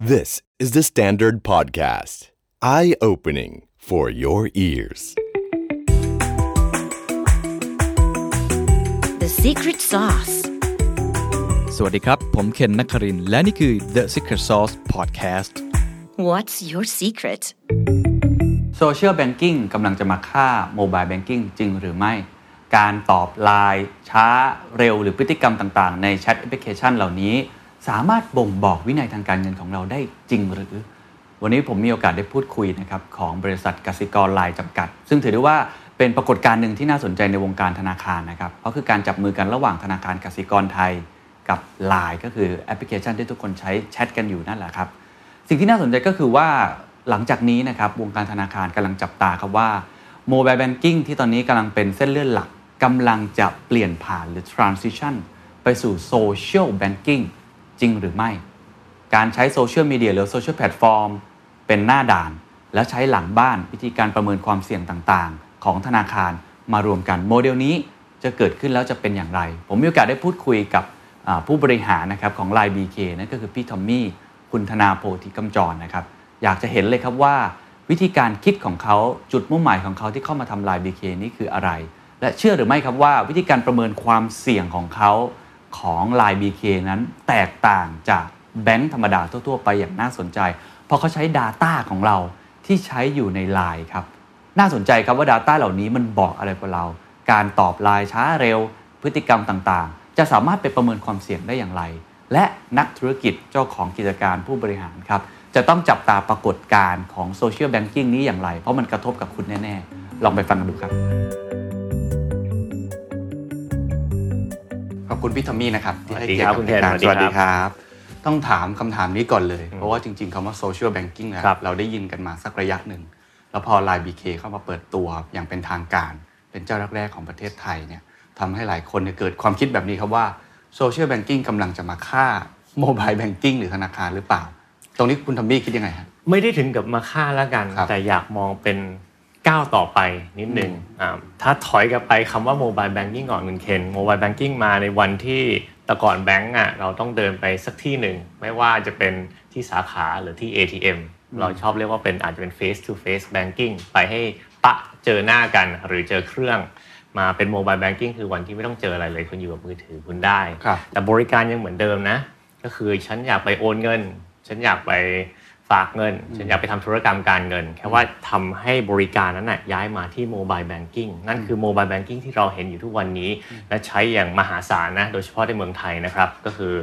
This is the Standard Podcast. Eye opening for your ears. The secret sauce. สวัสดีครับ ผมเคนนักครินทร์และนี่คือ The Secret Sauce Podcast What's your secret? Social Banking กำลังจะมาฆ่า Mobile Banking จริงหรือไม่ การตอบไลน์ช้าเร็วหรือพฤติกรรมต่างๆ ในแชทแอปพลิเคชันเหล่านี้ สามารถบ่งบอกวินัยทางการเงินของเราได้จริงหรือ วันนี้ผมมีโอกาสได้พูดคุยนะครับของบริษัทกสิกรไลน์จำกัด ซึ่งถือได้ว่าเป็นปรากฏการณ์หนึ่งที่น่าสนใจในวงการธนาคารนะครับเพราะคือการจับมือกันระหว่างธนาคารกสิกรไทย กับ Line ก็คือแอปพลิเคชันที่ทุกคนใช้แชทกันอยู่นั่นแหละครับสิ่งที่น่าสนใจก็คือว่าหลังจากนี้นะครับวงการธนาคารกำลังจับตาครับว่า mobile banking ที่ตอนนี้กำลังเป็นเส้นเลือดหลักกำลังจะเปลี่ยนผ่านหรือ transition ไปสู่โซ จริงหรือไม่ การใช้ social media หรือ social platform เป็นหน้าด่าน แล้วใช้หลังบ้านวิธีการประเมินความเสี่ยงต่างๆ ของธนาคารมารวมกันโมเดลนี้จะเกิดขึ้นแล้วจะเป็นอย่างไร ผมมีโอกาสได้พูดคุยกับผู้บริหารนะครับของ Line BK นั่นก็คือพี่ทอมมี่คุณธนาโพธิกำจรนะครับอยากจะเห็นเลยครับว่า วิธีการคิดของเขาจุดมุ่งหมายของเขาที่เข้ามาทำ Line BK นี่คืออะไร และเชื่อหรือไม่ครับว่าวิธีการประเมินความเสี่ยงของเขา ของ Line BK นั้นแตกต่างจากแบงก์ธรรมดาทั่ว ๆ ไปอย่างน่าสนใจ เพราะเขาใช้ Data ของเราที่ใช้อยู่ใน Line ครับ น่าสนใจครับว่า Data เหล่านี้มันบอกอะไรกับเรา การตอบไลน์ช้าเร็ว พฤติกรรมต่างๆ จะสามารถไปประเมินความเสี่ยงได้อย่างไร และนักธุรกิจเจ้าของกิจการผู้บริหารครับ จะต้องจับตาปรากฏการณ์ของ social banking นี้อย่างไร เพราะมันกระทบกับคุณแน่ ๆ ลองไปฟังกันดูครับ ขอบคุณพี่ทอมมี่นะครับที่ให้เกียรติกับสวัสดีครับคุณเคนรายการสวัสดีครับ ต้องถามคำถามนี้ก่อนเลย เพราะว่าจริง ๆคำว่า social banking ครับเราได้ยินกันมาสักระยะหนึ่ง แล้วพอ Line BK เข้ามาเปิดตัวอย่างเป็นทางการ เป็นเจ้าแรกๆของประเทศไทยเนี่ยทำให้หลายคนเนี่ยเกิดความคิดแบบนี้ครับว่า social banking กำลังจะมาฆ่า mobile banking หรือธนาคารหรือเปล่า ตรงนี้คุณทอมมี่คิดยังไงฮะไม่ได้ถึงกับมาฆ่าแล้วกันครับแต่อยากมองเป็น ก้าวต่อไปนิดหนึ่งอ่าถ้าถอยกลับไปคำว่า mobile banking ก่อนคุณเคน mobile banking มาในวันที่แต่ก่อนแบงก์อะเราต้องเดินไปสักที่หนึ่ง ไม่ว่าจะเป็นที่สาขาหรือที่ ATM เราชอบเรียกว่าเป็นอาจจะเป็น face to face banking ไปให้ปะเจอหน้ากันหรือเจอเครื่องมาเป็น mobile banking คือวันที่ไม่ต้องเจออะไรเลยคุณอยู่กับมือถือคุณได้ครับแต่บริการยังเหมือนเดิมนะ ก็คือฉันอยากไปโอนเงิน ฉันอยากไป ฝากเงินฉันอยากไปทำธุรกรรมการเงิน แค่ว่าทำให้บริการนั้นนะย้ายมาที่ mobile banking นั่นคือ mobile banking ที่เราเห็นอยู่ทุกวันนี้ และใช้อย่างมหาศาลนะ โดยเฉพาะในเมืองไทยนะครับ ก็คือ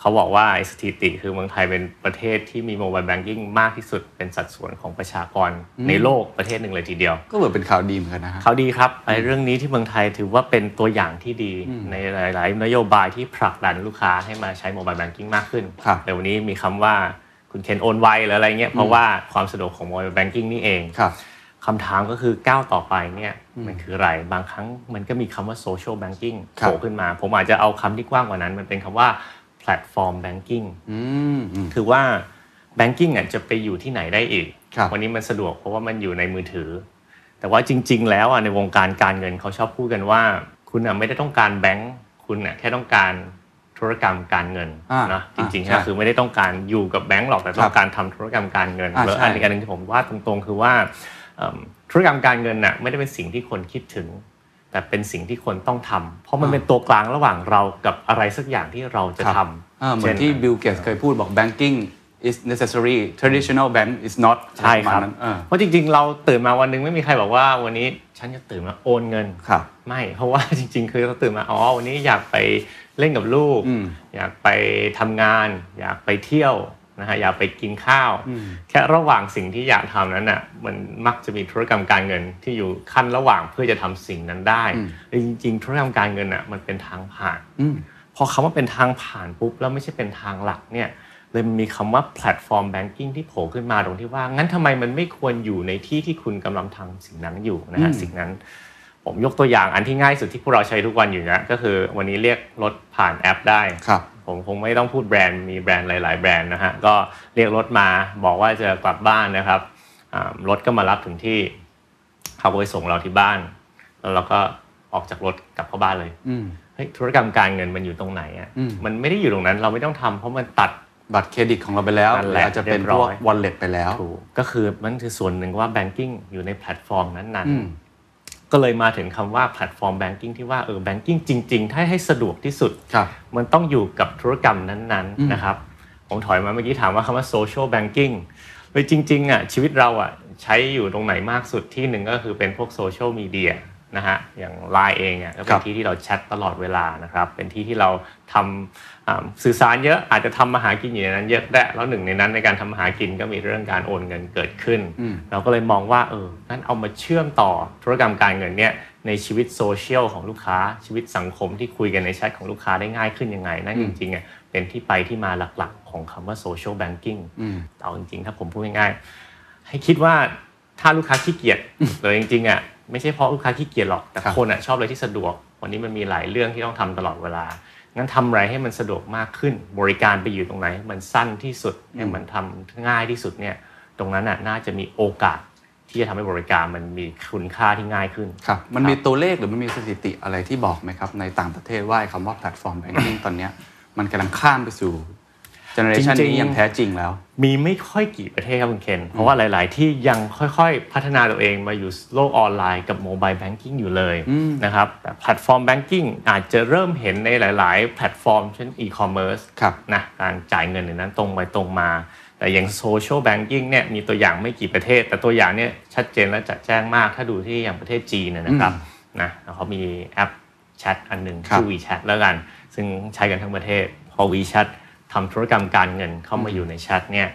เขาบอกว่าไอ้สถิติคือเมืองไทยเป็นประเทศที่มี mobile banking มากที่สุดเป็นสัดส่วนของประชากรในโลกประเทศหนึ่งเลยทีเดียว ก็เหมือนเป็นข่าวดีเหมือนกันนะฮะข่าวดีครับไอ้เรื่องนี้ที่เมืองไทยถือว่าเป็นตัวอย่างที่ดีในหลาย ๆ นโยบายที่ผลักดันลูกค้าให้มาใช้ mobile banking มากขึ้นครับแต่วันนี้มีคำว่า คุณเคนโอนไวหรืออะไรเงี้ยเพราะว่าความสะดวกของ mobile banking นี่เองครับคำถามก็คือก้าวต่อไปเนี่ยมันคืออะไร บางครั้งมันก็มีคำว่า social banking ครับโผล่ขึ้นมา ผมอาจจะเอาคำที่กว้างกว่านั้น มันเป็นคำว่า platform banking อืมอืมคือว่า banking อะจะไปอยู่ที่ไหนได้อีกครับวันนี้มันสะดวกเพราะว่ามันอยู่ในมือถือ แต่ว่าจริง ๆ แล้วอะในวงการการเงินเขาชอบพูดกันว่า คุณอะไม่ได้ต้องการแบงค์คุณอะแค่ต้องการ ธุรกรรมการเงินอ่านะจริงๆใช่ก็คือไม่ได้ต้องการอยู่กับแบงค์หรอกแต่ต้องการทำธุรกรรมการเงินอ่าแล้วใช่อันอีกอันหนึงที่ผมว่าตรงๆ คือว่าเอิ่มธุรกรรมการเงินน่ะไม่ได้เป็นสิ่งที่คนคิดถึง แต่เป็นสิ่งที่คนต้องทำเพราะมันเป็นตัวกลางระหว่างเรากับอะไรสักอย่างที่เราจะครับทำอ่าเหมือนช่ที่บิลเกตเคยพูดบอก banking is necessary traditional bank is not ใช่ครับปะมาณนั้นเออเพราะจริงๆ เราตื่นมาวันหนึงไม่มีใครบอกว่าวันนี้ฉันจะตื่นมาโอนเงินครับไม่เพราะว่าจริง ๆ คือเราตื่นมาอ๋อวันนี้อยากไป เล่นกับลูกอืมอยากไปทำงาน อยากไปเที่ยวนะฮะอยากไปกินข้าว แค่ระหว่างสิ่งที่อยากทำนั้นน่ะมันมักจะมีธุรกรรมการเงินที่อยู่คั่นระหว่างเพื่อจะทำสิ่งนั้นได้แต่จริงๆธุรกรรมการเงินน่ะมันเป็นทางผ่านอืมพอคำว่าเป็นทางผ่านปุ๊บแล้วไม่ใช่เป็นทางหลักเนี่ยเลยมีคำว่า platform banking ที่โผล่ขึ้นมาตรงที่ว่า งั้นทำไมมันไม่ควรอยู่ในที่ที่คุณกำลังทำสิ่งนั้นอยู่นะฮะอืมสิ่งนั้น ผมยกตัวอย่างอันที่ง่ายสุดที่พวกเราใช้ทุกวันอยู่นะก็คือวันนี้เรียกรถผ่านแอปได้ครับผมคงไม่ต้องพูดแบรนด์มีแบรนด์หลาย ๆ แบรนด์นะฮะก็เรียกรถมาบอกว่าจะกลับบ้านนะครับอ่ารถก็มารับถึงที่เขาก็ไปส่งเราที่บ้าน แล้วเราก็ออกจากรถกลับเข้าบ้านเลยอืมเฮ้ยธุรกรรมการเงินมันอยู่ตรงไหนอะอืมมันไม่ได้อยู่ตรงนั้นเราไม่ต้องทำเพราะมันตัดบัตรเครดิตของเราไปแล้วนั่นหแหรือละอาจจะเป็นเรียบร้พวอกย wallet ไปแล้วถูกก็คือมันคือส่วนหนึ่งว่า banking อยู่ในแพลตฟอร์มนั้นอืมๆ ก็เลยมาถึงคำว่าแพลตฟอร์ม banking ที่ว่าเออ banking จริง ๆ ถ้าให้สะดวกที่สุดครับมันต้องอยู่กับธุรกรรมนั้นอืมๆนะครับผมถอยมาเมื่อกี้ถามว่าคำว่า social banking เลยจริงๆอะชีวิตเราอะใช้อยู่ตรงไหนมากสุดที่หนึ่งก็คือเป็นพวกโซเชียลมีเดีย นะฮะอย่าง Line เองอะก็เป็ครับที่ที่เราแชทตลอดเวลานะครับ เป็นที่ที่เราทำอ่าสื่อสารเยอะอาจจะทำมาหากินอยู่ในนั้นเยอะได้แล้วหนึ่งในนั้นในการทำมาหากินก็มีเรื่องการโอนเงินเกิดขึ้นอืมเราก็เลยมองว่าเอองั้นเอามาเชื่อมต่อธุรกรรมการเงินเนี่ยในชีวิตโซเชียลของลูกค้าชีวิตสังคมที่คุยกันในแชทของลูกค้าได้ง่ายขึ้นยังไง นั่นจริงๆอะเป็นที่ไปที่มาหลักๆ ของคำว่า social banking อืมเอาจริงๆ ถ้าผมพูดง่ายๆให้คิดว่าถ้าลูกค้าขี้เกียจเลยจริงๆอะ ไม่ใช่เพราะลูกค้าขี้เกียจหรอกแต่ครับคนอะชอบอะไรที่สะดวก วันนี้มันมีหลายเรื่องที่ต้องทำตลอดเวลางั้นทำอะไรให้มันสะดวกมากขึ้น บริการไปอยู่ตรงไหนให้มันสั้นที่สุดให้มันทำง่ายที่สุดเนี่ยตรงนั้นน่ะน่าจะมีโอกาสที่จะทำให้บริการมันมีคุณค่าที่ง่ายขึ้นครับมันมีตัวเลขหรือมันมีสถิติอะไรที่บอกไหมครับ ในต่างประเทศว่าไอ้คำว่า platform banking ตอนเนี้ยมันกำลังข้ามไปสู่ เจเนอเรชันจริงๆนี้อย่างแท้จริงแล้ว มีไม่ค่อยกี่ประเทศครับคุณเคน เพราะว่าหลาย ๆ ที่ยังค่อยๆ พัฒนาตัวเองมาอยู่โลกออนไลน์กับ mobile banking อยู่เลยนะครับแต่ platform banking อาจจะเริ่มเห็นในหลาย ๆ แพลตฟอร์ม เช่นอีคอมเมิร์ซครับนะการจ่ายเงินในนั้นตรงไปตรงมา แต่อย่าง social banking เนี่ยมีตัวอย่างไม่กี่ประเทศ แต่ตัวอย่างเนี่ยชัดเจนและชัดแจ้งมากถ้าดูที่อย่างประเทศจีนนะนะครับนะแล้วเขามีแอปแชทอันหนึ่งครับชื่อ WeChat แล้วกัน ซึ่งใช้กันทั้งประเทศพอ WeChat ทำธุรกรรมการเงินเข้ามาอยู่ในแชทเนี่ย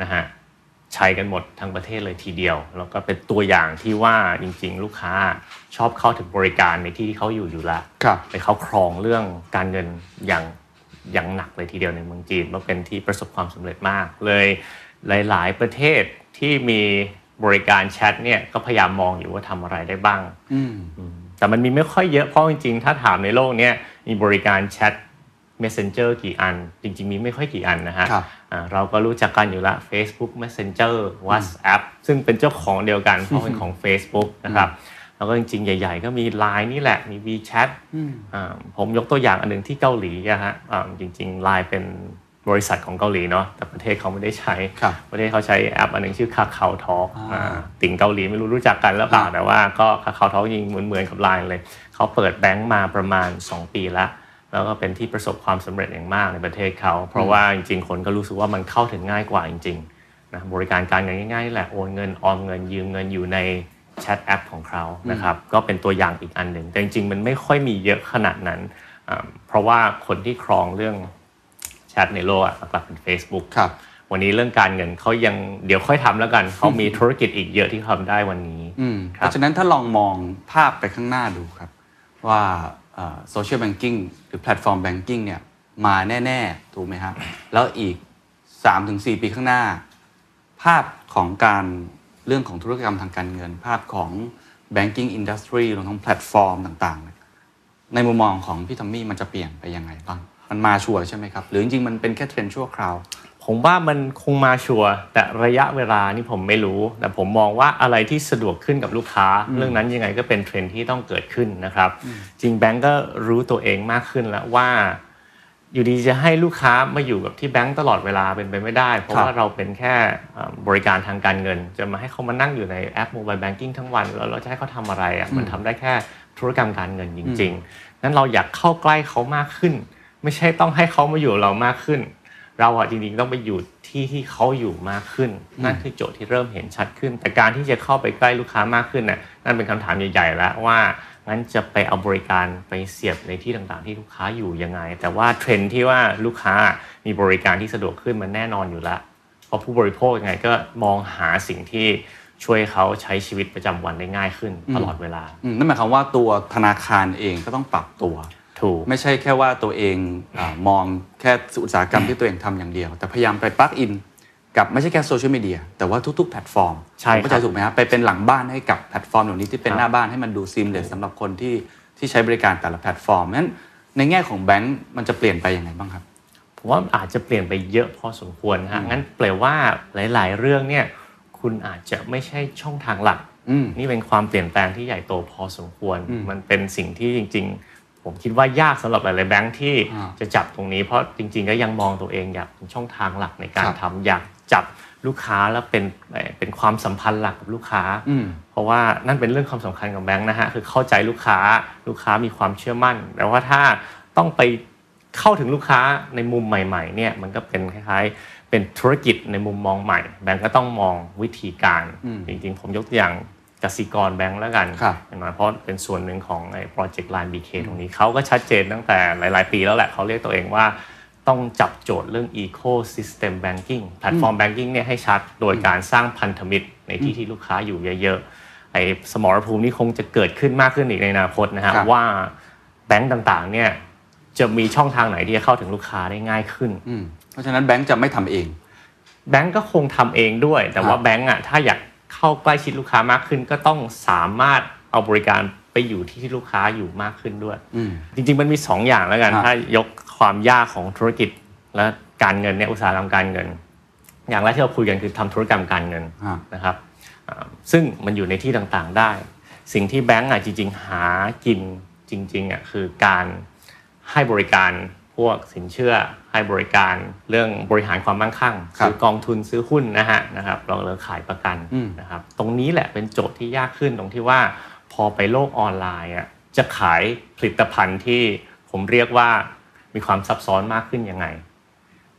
นะฮะใช้กันหมดทั้งประเทศเลยทีเดียว แล้วก็เป็นตัวอย่างที่ว่าจริงๆ ลูกค้าชอบเข้าถึงบริการในที่ที่เขาอยู่อยู่แล้วครับแต่เขาครองเรื่องการเงินอย่างอย่างหนักเลยทีเดียวในเมืองจีนว่าเป็นที่ประสบความสำเร็จมาก เลยหลาย ๆ ประเทศที่มีบริการแชทเนี่ยก็พยายามมองอยู่ว่าทำอะไรได้บ้างอืมแต่มันมีไม่ค่อยเยอะเพราะจริงๆ ถ้าถามในโลกเนี้ยมีบริการแชท Messenger กี่อัน จริง ๆ มีไม่ค่อยกี่อันนะฮะครับอ่าเราก็รู้จักกันอยู่ละ Facebook Messenger WhatsApp ซึ่งเป็นเจ้าของเดียวกันเพราะเป็นของ Facebook นะครับแล้วก็จริงๆ ใหญ่ ๆ ก็มี Line นี่แหละ มี WeChat อ่าผมยกตัวอย่างอันหนึ่งที่เกาหลีอะฮะอ่าจริง ๆ Line เป็นบริษัทของเกาหลีเนาะแต่ประเทศเขาไม่ได้ใช้ครับประเทศเขาใช้แอปอันหนึ่งชื่อคาคา t ท l k ติ่งเกาหลีไม่รู้รู้จักกันหรือเปล่าอ่าแต่ว่าก็คาคา t ท l k ยิงเหมือนๆกับ Line เลย เขาเปิดแบงก์มาประมาณ 2 ปีแล้ว แล้วก็เป็นที่ประสบความสำเร็จอย่างมากในประเทศเขา เพราะว่าจริงๆ คนก็รู้สึกว่ามันเข้าถึงง่ายกว่าจริงๆนะบริการการเงินง่ายๆนี่แหละโอนเงินออมเงินยืมเงินอยู่ในแชทแอปของเขานะครับก็เป็นตัวอย่างอีกอันหนึ่งแต่จริงๆ มันไม่ค่อยมีเยอะขนาดนั้นอ่าเพราะว่าคนที่ครองเรื่องแชทในโลกอะหลักๆเป็น Facebook ครับวันนี้เรื่องการเงินเขายังเดี๋ยวค่อยทำแล้วกันเขามีธุรกิจอีกเยอะที่ทำได้วันนี้อืมครับราะฉะนั้นถ้าลองมองภาพไปข้างหน้าดูครับ ว่า social banking หรือ platform banking เนี่ยมาแน่ ๆ ถูกไหมครับ แล้วอีก 3-4 ปีข้างหน้า ภาพของการเรื่องของธุรกรรมทางการเงิน ภาพของ banking industry รวมทั้งแพลตฟอร์มต่างๆ ในมุมมองของพี่ทอมมี่มันจะเปลี่ยนไปยังไงบ้าง มันมาชัวร์ใช่ไหมครับ หรือจริงๆ มันเป็นแค่เทรนด์ชั่วคราว ผมว่ามันคงมาชัวร์แต่ระยะเวลานี่ผมไม่รู้ แต่ผมมองว่าอะไรที่สะดวกขึ้นกับลูกค้า เรื่องนั้นยังไงก็เป็นเทรนด์ที่ต้องเกิดขึ้นนะครับ จริงแบงก์ก็รู้ตัวเองมากขึ้นแล้วว่าอยู่ดีจะให้ลูกค้ามาอยู่กับที่แบงก์ตลอดเวลาเป็นไปไม่ได้ เพราะครับว่าเราเป็นแค่เอ่อบริการทางการเงิน จะมาให้เขามานั่งอยู่ในแอป mobile banking ทั้งวัน แล้วเราจะให้เขาทำอะไรอะมันทำได้แค่ธุรกรรมการเงินจริง ๆ นั้นเราอยากเข้าใกล้เขามากขึ้น ไม่ใช่ต้องให้เขามาอยู่กับเรามากขึ้น เราอะจริงๆต้องไปอยู่ที่ที่เขาอยู่มากขึ้นนั่นคือโจทย์ที่เริ่มเห็นชัดขึ้น แต่การที่จะเข้าไปใกล้ลูกค้ามากขึ้นน่ะนั่นเป็นคำถามใหญ่ๆแล้วว่างั้นจะไปเอาบริการไปเสียบในที่ต่างๆ ที่ลูกค้าอยู่ยังไง แต่ว่าเทรนด์ที่ว่าลูกค้ามีบริการที่สะดวกขึ้นมันแน่นอนอยู่แล้วเพราะผู้บริโภคยังไงก็มองหาสิ่งที่ช่วยเขาใช้ชีวิตประจำวันได้ง่ายขึ้นตลอดเวลาอืมนั่นหมายความว่าตัวธนาคารเองก็ต้องปรับตัว ถูกไม่ใช่แค่ว่าตัวเองอามองแค่อุตสาหกรรมที่ตัวเองทำอย่างเดียว แต่พยายามไป plug in กับไม่ใช่แค่โซเชียลมีเดียแต่ว่าทุก ๆ แพลตฟอร์มใช่ผมเข้าใจครับถูกไหมครับไปเป็นหลังบ้านให้กับแพลตฟอร์มเหล่านี้ที่เป็นครับหน้าบ้านให้มันดู seamless สำหรับคนที่ที่ใช้บริการแต่ละแพลตฟอร์มนั้นในแง่ของแบงก์มันจะเปลี่ยนไปยังไงบ้างครับผมว่าอาจจะเปลี่ยนไปเยอะพอสมควรนะฮะงั้นแปลว่าหลาย ๆ เรื่องเนี่ยคุณอาจจะไม่ใช่ช่องทางหลักอืมนี่เป็นความเปลี่ยนแปลงที่ใหญ่โตพอสมควรอืมมันเป็นสิ่งที่จริง ๆ ผผมคิดว่ายากสำหรับหลาย ๆ แบงค์ที่อ่าจะจับตรงนี้ เพราะจริง ๆ ก็ยังมองตัวเองอยากเป็นช่องทางหลักในการครับทำอยากจับลูกค้าแล้วเป็นเอ่อเป็นความสัมพันธ์หลักกับลูกค้าอืมเพราะว่านั่นเป็นเรื่องความสำคัญของแบงค์นะฮะคือเข้าใจลูกค้าลูกค้ามีความเชื่อมั่น แต่ว่าถ้าต้องไปเข้าถึงลูกค้าในมุมใหม่ ๆ เนี่ยมันก็เป็นคล้าย ๆ เป็นธุรกิจในมุมมองใหม่ แบงค์ก็ต้องมองวิธีการอืมจริง ๆ ผมยกตัวอย่าง กสิกรแบงค์แล้วกันครับอย่างน้อยเพราะเป็นส่วนหนึ่งของไอ้โปรเจกต์ LINE BK ตรงนี้เขาก็ชัดเจนตั้งแต่หลาย ๆ ปีแล้วแหละเขาเรียกตัวเองว่าต้องจับโจทย์เรื่อง ecosystem banking platform banking เนี่ยให้ชัดโดยการสร้างพันธมิตรในที่ที่ลูกค้าอยู่เยอะๆไอ้สมรภูมินี้คงจะเกิดขึ้นมากขึ้นอีกในอนาคตนะฮะครับว่าแบงก์ต่างๆเนี่ยจะมีช่องทางไหนที่จะเข้าถึงลูกค้าได้ง่ายขึ้นอืมเพราะฉะนั้นแบงค์จะไม่ทำเอง แบงก์ก็คงทำเองด้วย แต่ว่าครับแบงก์อะถ้าอยาก เข้าใกล้ชิดลูกค้ามากขึ้น ก็ต้องสามารถเอาบริการไปอยู่ที่ที่ลูกค้าอยู่มากขึ้นด้วยอืมจริง ๆ มันมี 2 อย่างแล้วกันครับถ้ายกความยากของธุรกิจและการเงินเนี่ยอุตสาหกรรมการเงิน อย่างแรกที่เราคุยกันคือทำธุรกรรมการเงินฮะนะครับอ่าซึ่งมันอยู่ในที่ต่างๆได้ สิ่งที่แบงก์อะจริง ๆ หากินจริงๆอะคือการให้บริการ พวกสินเชื่อให้บริการเรื่องบริหารความมั่งคั่งครับซื้อกองทุนซื้อหุ้นนะฮะนะครับเราเลยขายประกันอืมนะครับตรงนี้แหละเป็นโจทย์ที่ยากขึ้นตรงที่ว่าพอไปโลกออนไลน์อะจะขายผลิตภัณฑ์ที่ผมเรียกว่ามีความซับซ้อนมากขึ้นยังไง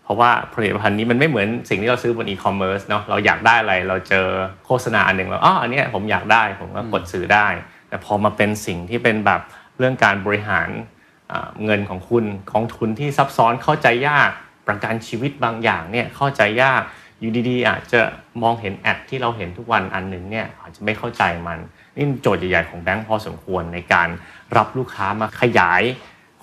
เพราะว่าผลิตภัณฑ์นี้มันไม่เหมือนสิ่งที่เราซื้อบนอีคอมเมิร์ซเนาะเราอยากได้อะไรเราเจอโฆษณาอันหนึ่งแล้วอ๋ออันเนี้ยผมอยากได้ผมก็กดซื้อได้ แต่พอมาเป็นสิ่งที่เป็นแบบเรื่องการบริหารอ่า เงินของคุณกองทุนที่ซับซ้อนเข้าใจยากประกันชีวิตบางอย่างเนี่ยเข้าใจยากอยู่ดีๆ อาจจะมองเห็นแอดที่เราเห็นทุกวันอันหนึ่งเนี่ยอาจจะไม่เข้าใจมันนี่โจทย์ใหญ่ๆของแบงก์พอสมควรในการรับลูกค้ามาขยาย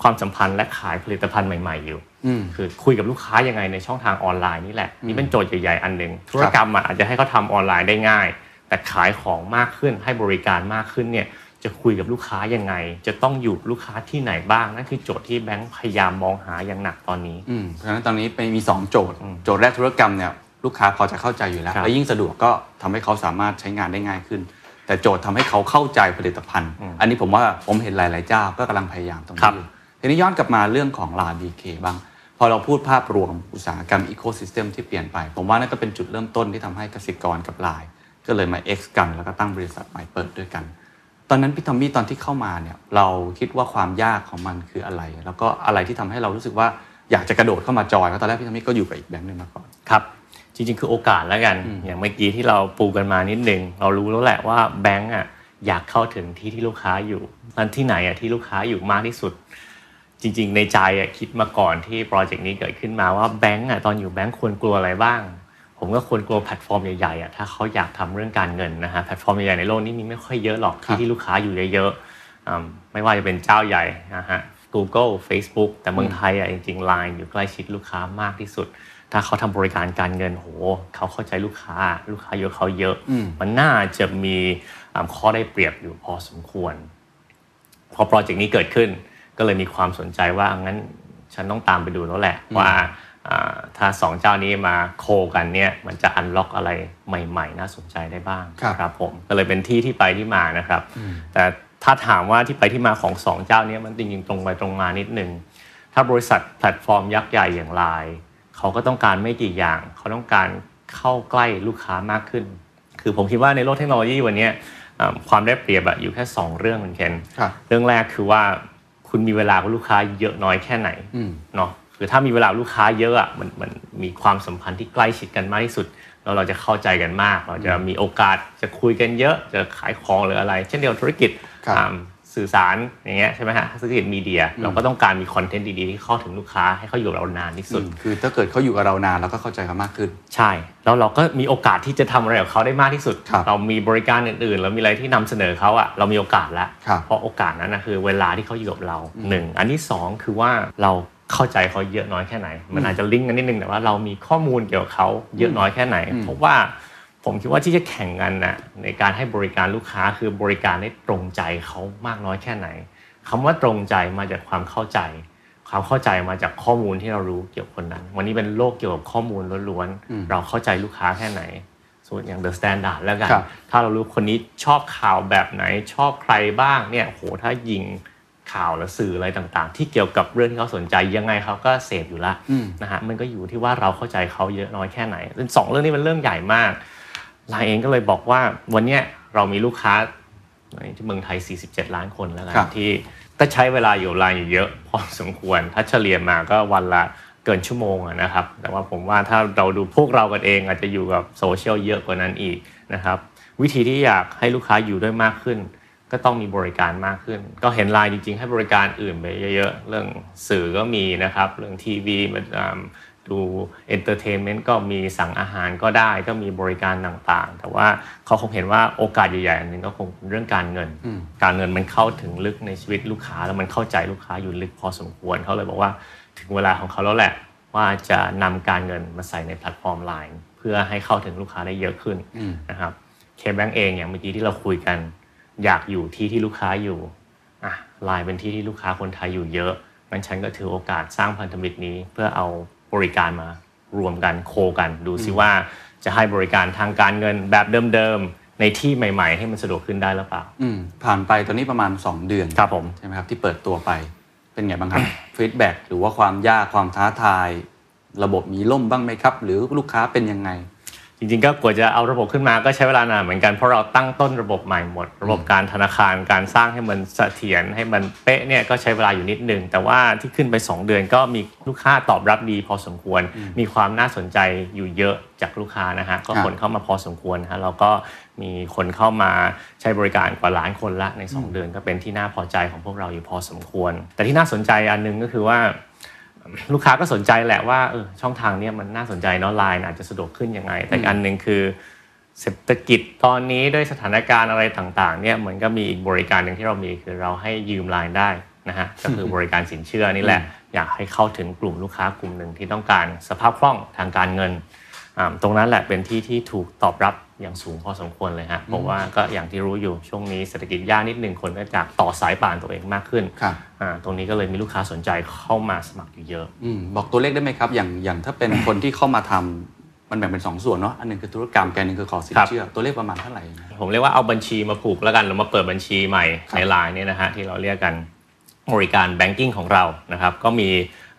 ความสัมพันธ์และขายผลิตภัณฑ์ใหม่ ๆ อยู่อืมคือคุยกับลูกค้ายังไงในช่องทางออนไลน์นี่แหละนี่เป็นโจทย์ใหญ่ๆอันหนึ่งธุรกรรมอะอาจจะให้เขาทำออนไลน์ได้ง่าย แต่ขายของมากขึ้นให้บริการมากขึ้นเนี่ย จะคุยกับลูกค้ายังไง จะต้องอยู่ลูกค้าที่ไหนบ้างนั่นคือโจทย์ที่แบงค์พยายามมองหาอย่างหนักตอนนี้อืมเพราะฉะนั้นตอนนี้ไปมี 2 โจทย์ โจทย์แรกธุรกรรมเนี่ยลูกค้าพอจะเข้าใจอยู่แล้วครับและยิ่งสะดวกก็ทำให้เขาสามารถใช้งานได้ง่ายขึ้น แต่โจทย์ทำให้เขาเข้าใจผลิตภัณฑ์ อันนี้ผมว่าผมเห็นหลาย ๆ เจ้าก็กำลังพยายามตรงนี้บอยู่ครับทีนี้ย้อนกลับมาเรื่องของ LINE BK บ้างพอเราพูดภาพรวมอุตสาหกรรม ecosystem ที่เปลี่ยนไป ผมว่านั่นก็เป็นจุดเริ่มต้นที่ทำให้กสิกรกับไลน์ก็เลยมา X กันแล้วก็ตั้งบริษัทใหม่เปิดด้วยกัน ตอนนั้นพี่ทอมมี่ตอนที่เข้ามาเนี่ยเราคิดว่าความยากของมันคืออะไร แล้วก็อะไรที่ทำให้เรารู้สึกว่าอยากจะกระโดดเข้ามาจอยเพราะตอนแรกพี่ทอมมี่ก็อยู่กับอีกแบงค์หนึ่งมาก่อนครับจริงๆ คือโอกาสแล้วกัน อย่างเมื่อกี้ที่เราปูกันมานิดนึง เรารู้แล้วแหละว่าแบงก์อะอยากเข้าถึงที่ที่ลูกค้าอยู่มันที่ไหนอะที่ลูกค้าอยู่มากที่สุด จริง ๆ ในใจอะคิดมาก่อนที่โปรเจกต์นี้เกิดขึ้นมาว่าแบงก์อะตอนอยู่แบงก์ควรกลัวอะไรบ้าง ผมก็ควรกลัวแพลตฟอร์มใหญ่ๆอะถ้าเขาอยากทำเรื่องการเงินนะฮะแพลตฟอร์มใหญ่ๆในโลกนี้มีไม่ค่อยเยอะหรอกครับที่ที่ลูกค้าอยู่เยอะๆอืมไม่ว่าจะเป็นเจ้าใหญ่นะฮะ Google Facebook แต่เมืองไทยอะจริงๆ Line อยู่ใกล้ชิดลูกค้ามากที่สุด ถ้าเขาทำบริการการเงินโหเขาเข้าใจลูกค้า ลูกค้าเยอะเขาเยอะอืมมันน่าจะมีอ่าข้อได้เปรียบอยู่พอสมควร พอโปรเจกต์นี้เกิดขึ้นก็เลยมีความสนใจว่างั้นฉันต้องตามไปดูแล้วแหละว่าอ่า ถ้าสองเจ้านี้มาโคกันเนี่ยมันจะอันล็อกอะไรใหม่ๆ น่าสนใจได้บ้างครับครับผมก็เลยเป็นที่ที่ไปที่มานะครับ แต่ถ้าถามว่าที่ไปที่มาของสองเจ้านี้มันจริงๆตรงไปตรงมานิดนึง ถ้าบริษัทแพลตฟอร์มยักษ์ใหญ่อย่างไลน์เขาก็ต้องการไม่กี่อย่าง เขาต้องการเข้าใกล้ลูกค้ามากขึ้น คือผมคิดว่าในโลกเทคโนโลยีวันเนี้ยอ่าความได้เปรียบอะอยู่แค่ 2 เรื่องเหมือนกันครับเรื่องแรกคือว่าคุณมีเวลากับลูกค้าเยอะน้อยแค่ไหนอืมเนาะ คือถ้ามีเวลาลูกค้าเยอะอะมันมันมีความสัมพันธ์ที่ใกล้ชิดกันมากที่สุด แล้วเราจะเข้าใจกันมาก เราจะมีโอกาสจะคุยกันเยอะจะขายของหรืออะไร เช่นเดียวกับธุรกิจครับอ่าสื่อสารอย่างเงี้ยใช่ไหมฮะธุรกิจมีเดีย เราก็ต้องการมีคอนเทนต์ดีๆ ที่เข้าถึงลูกค้าให้เขาอยู่กับเรานานที่สุดอืมคือถ้าเกิดเขาอยู่กับเรานานเราก็เข้าใจเขามากขึ้น ใช่ แล้วเราก็มีโอกาสที่จะทำอะไรกับเขาได้มากที่สุดครับเรามีบริการอื่นๆเรามีอะไรที่นำเสนอเขาอะเรามีโอกาสแล้วครับเพราะโอกาสนั้นนะคือเวลาที่เขาอยู่กับเราหนึ่งอันที่สองคือว่าเรา เข้าใจเขาเยอะน้อยแค่ไหน มันอาจจะลิงก์กันนิดนึงแต่ว่าเรามีข้อมูลเกี่ยวกับเขาเยอะน้อยแค่ไหน เพราะว่าผมคิดว่าที่จะแข่งกันนะในการให้บริการลูกค้าคือบริการได้ตรงใจเขามากน้อยแค่ไหนคำว่าตรงใจมาจากความเข้าใจ ความเข้าใจมาจากข้อมูลที่เรารู้เกี่ยวกับคนนั้น วันนี้เป็นโลกเกี่ยวกับข้อมูลล้วนๆเราเข้าใจลูกค้าแค่ไหนส่วนอย่าง The Standard แล้วกันครับถ้าเรารู้คนนี้ชอบข่าวแบบไหนชอบใครบ้างเนี่ยโหถ้ายิง ข่าวและสื่ออะไรต่างๆ ที่เกี่ยวกับเรื่องที่เขาสนใจยังไงเขาก็เสพอยู่ละอืมนะฮะมันก็อยู่ที่ว่าเราเข้าใจเขาเยอะน้อยแค่ไหนสองเรื่องนี้มันเรื่องใหญ่มากไลน์เองก็เลยบอกว่าวันเนี้ยเรามีลูกค้าในที่เมืองไทย 47 ล้านคนแล้วกันครับที่ก็ใช้เวลาอยู่ไลน์อยู่เยอะพอสมควร ถ้าเฉลี่ยมาก็วันละเกินชั่วโมงอะนะครับ แต่ว่าผมว่าถ้าเราดูพวกเรากันเองอาจจะอยู่กับโซเชียลเยอะกว่านั้นอีกนะครับ วิธีที่อยากให้ลูกค้าอยู่ด้วยมากขึ้น ก็ต้องมีบริการมากขึ้น ก็เห็นไลน์จริงๆ ให้บริการอื่นไปเยอะๆ เรื่องสื่อก็มีนะครับ เรื่องทีวีมาอ่าดู entertainment ก็มีสั่งอาหารก็ได้ก็มีบริการต่างๆ แต่ว่าเขาคงเห็นว่าโอกาสใหญ่ๆอันหนึ่งก็คงเป็นเรื่องการเงิน การเงินมันเข้าถึงลึกในชีวิตลูกค้าแล้วมันเข้าใจลูกค้าอยู่ลึกพอสมควรเขาเลยบอกว่าถึงเวลาของเขาแล้วแหละว่าจะนำการเงินมาใส่ในแพลตฟอร์มไลน์เพื่อให้เข้าถึงลูกค้าได้เยอะขึ้นนะครับ KBank เองอย่างเมื่อกี้ที่เราคุยกัน อยากอยู่ที่ที่ลูกค้าอยู่อะไลน์เป็นที่ที่ลูกค้าคนไทยอยู่เยอะงั้นฉันก็ถือโอกาสสร้างพันธมิตรนี้ เพื่อเอาบริการมารวมกันโคกัน ดูซิว่าจะให้บริการทางการเงินแบบเดิมๆในที่ใหม่ ๆ ให้มันสะดวกขึ้นได้หรือเปล่าอืมผ่านไปตอนนี้ประมาณ 2 เดือนครับผมใช่ไหมครับที่เปิดตัวไปเป็นไงบ้างครับฟีดแบ็หรือว่าความยากความท้าทาย ระบบมีล่มบ้างไหมครับ หรือลูกค้าเป็นยังไง จริงๆก็กว่าจะเอาระบบขึ้นมาก็ใช้เวลานานเหมือนกันเพราะเราตั้งต้นระบบใหม่หมด ระบบการธนาคารการสร้างให้มันเสถียรให้มันเป๊ะเนี่ยก็ใช้เวลาอยู่นิดนึง แต่ว่าที่ขึ้นไป 2 เดือนก็มีลูกค้าตอบรับดีพอสมควร มีความน่าสนใจอยู่เยอะจากลูกค้านะฮะก็คนเข้ามาพอสมควรฮะแล้วก็มีคนเข้ามาใช้บริการกว่าล้านคนละใน 2 เดือนก็เป็นที่น่าพอใจของพวกเราอยู่พอสมควร แต่ที่น่าสนใจอันหนึงก็คือว่า ลูกค้าก็สนใจแหละว่าเออช่องทางเนี้ยมันน่าสนใจเนาะไลน์อาจจะสะดวกขึ้นยังไง แต่อีกอันหนึ่งคือเศรษฐกิจตอนนี้ด้วยสถานการณ์อะไรต่างๆเนี่ยเหมือนก็มีอีกบริการหนึ่งที่เรามีคือเราให้ยืมไลน์ได้นะฮะก็คือบริการสินเชื่อนี่แหละ อยากให้เข้าถึงกลุ่มลูกค้ากลุ่มหนึ่งที่ต้องการสภาพคล่องทางการเงินอ่าตรงนั้นแหละเป็นที่ที่ถูกตอบรับอ ย่างสูงพอสมควรเลยฮะเพราะว่าก็อย่างที่รู้อยู่ช่วงนี้เศรษฐกิจยากนิดหนึ่งคนก็จากต่อสายป่านตัวเองมากขึ้นครับอ่าตรงนี้ก็เลยมีลูกค้าสนใจเข้ามาสมัครอยู่เยอะอืมบอกตัวเลขได้ไหมครับ อย่างอย่างถ้าเป็นคนที่เข้ามาทำมันแบ่งเป็นสองส่วนเนาะอันหนึ่งคือธุรกรรมแกนหนึ่งคือขอสินครับเชื่อตัวเลขประมาณเท่าไหร่นะผมเรียกว่าเอาบัญชีมาผูกแล้วกันเรามาเปิดบัญชีใหม่ครับในไลน์เนี่ยนะฮะที่เราเรียกกันบริการ banking ของเรานะครับก็มี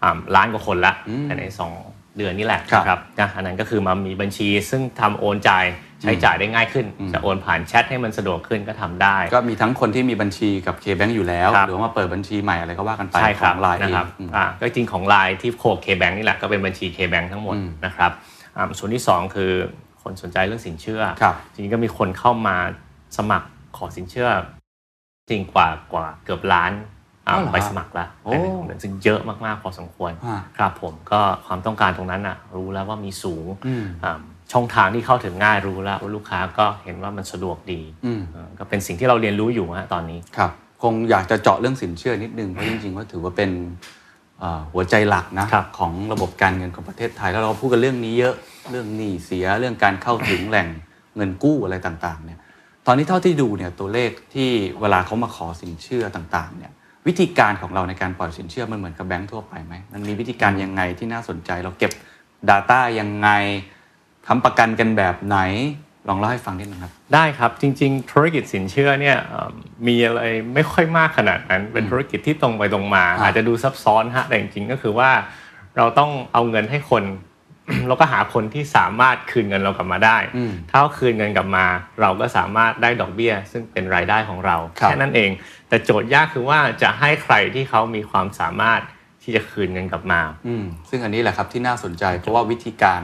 อ่าล้านกว่าคนละภายใน2 เดือนนี่แหละครับนะครับนะอันนั้นก็คือมามีบัญชีซึ่งทำโอนจ่ายใช้จ่ายได้ง่ายขึ้น จะโอนผ่านแชทให้มันสะดวกขึ้นก็ทำได้ ก็มีทั้งคนที่มีบัญชีกับ K-Bank อยู่แล้วครับหรือว่ามาเปิดบัญชีใหม่อะไรก็ว่ากันไปใช่ครับของไลน์เอนะครับอืมอ่าก็จริงของไลน์ที่ co KBank นี่แหละก็เป็นบัญชี KBank ทั้งหมดอืมนะครับอ่าส่วนที่ 2 คือคนสนใจเรื่องสินเชื่อครับจริงๆก็มีคนเข้ามาสมัครขอสินเชื่อ จริงกว่ากว่าเกือบล้าน อ่าอ๋อเหรอใบสมัครแล้วโอ้ภายในหนึ่งเดือนซึ่งเยอะมากๆพอสมควรอ่าครับผมก็ความต้องการตรงนั้นน่ะรู้แล้วว่ามีสูงอืมอ่าช่องทางที่เข้าถึงง่ายรู้แล้วว่าลูกค้าก็เห็นว่ามันสะดวกดีอืมอ่าก็เป็นสิ่งที่เราเรียนรู้อยู่ฮะตอนนี้ครับ คงอยากจะเจาะเรื่องสินเชื่อนิดนึงเพราะจริงๆก็ถือว่าเป็นเอ่อหัวใจหลักนะครับของระบบการเงินของประเทศไทยแล้วเราพูดกันเรื่องนี้เยอะเรื่องหนี้เสียเรื่องการเข้าถึงแหล่งเงินกู้อะไรต่างๆเนี่ยตอนนี้เท่าที่ดูเนี่ยตัวเลขที่เวลาเขามาขอสินเชื่อต่างๆเนี่ย วิธีการของเราในการปล่อยสินเชื่อมันเหมือนกับแบงก์ทั่วไปไหมมันมีวิธีการยังไงที่น่าสนใจ เราเก็บ Data ยังไงทำประกันกันแบบไหนลองเล่าให้ฟังนิดนึงครับ ได้ครับจริง ๆ ธุรกิจสินเชื่อเนี่ยเอ่อมีอะไรไม่ค่อยมากขนาดนั้น เป็นธุรกิจที่ตรงไปตรงมาครับอาจจะดูซับซ้อนฮะแต่จริงๆก็คือว่า เราต้องเอาเงินให้คน แล้วก็หาคนที่สามารถคืนเงินเรากลับมาได้อืมถ้าเอาคืนเงินกลับมา เราก็สามารถได้ดอกเบี้ย ซึ่งเป็นรายได้ของเราครับแค่นั้นเอง แต่โจทย์ยากคือว่าจะให้ใครที่เขามีความสามารถที่จะคืนเงินกลับมาอืมซึ่งอันนี้แหละครับที่น่าสนใจ เพราะว่าวิธีการ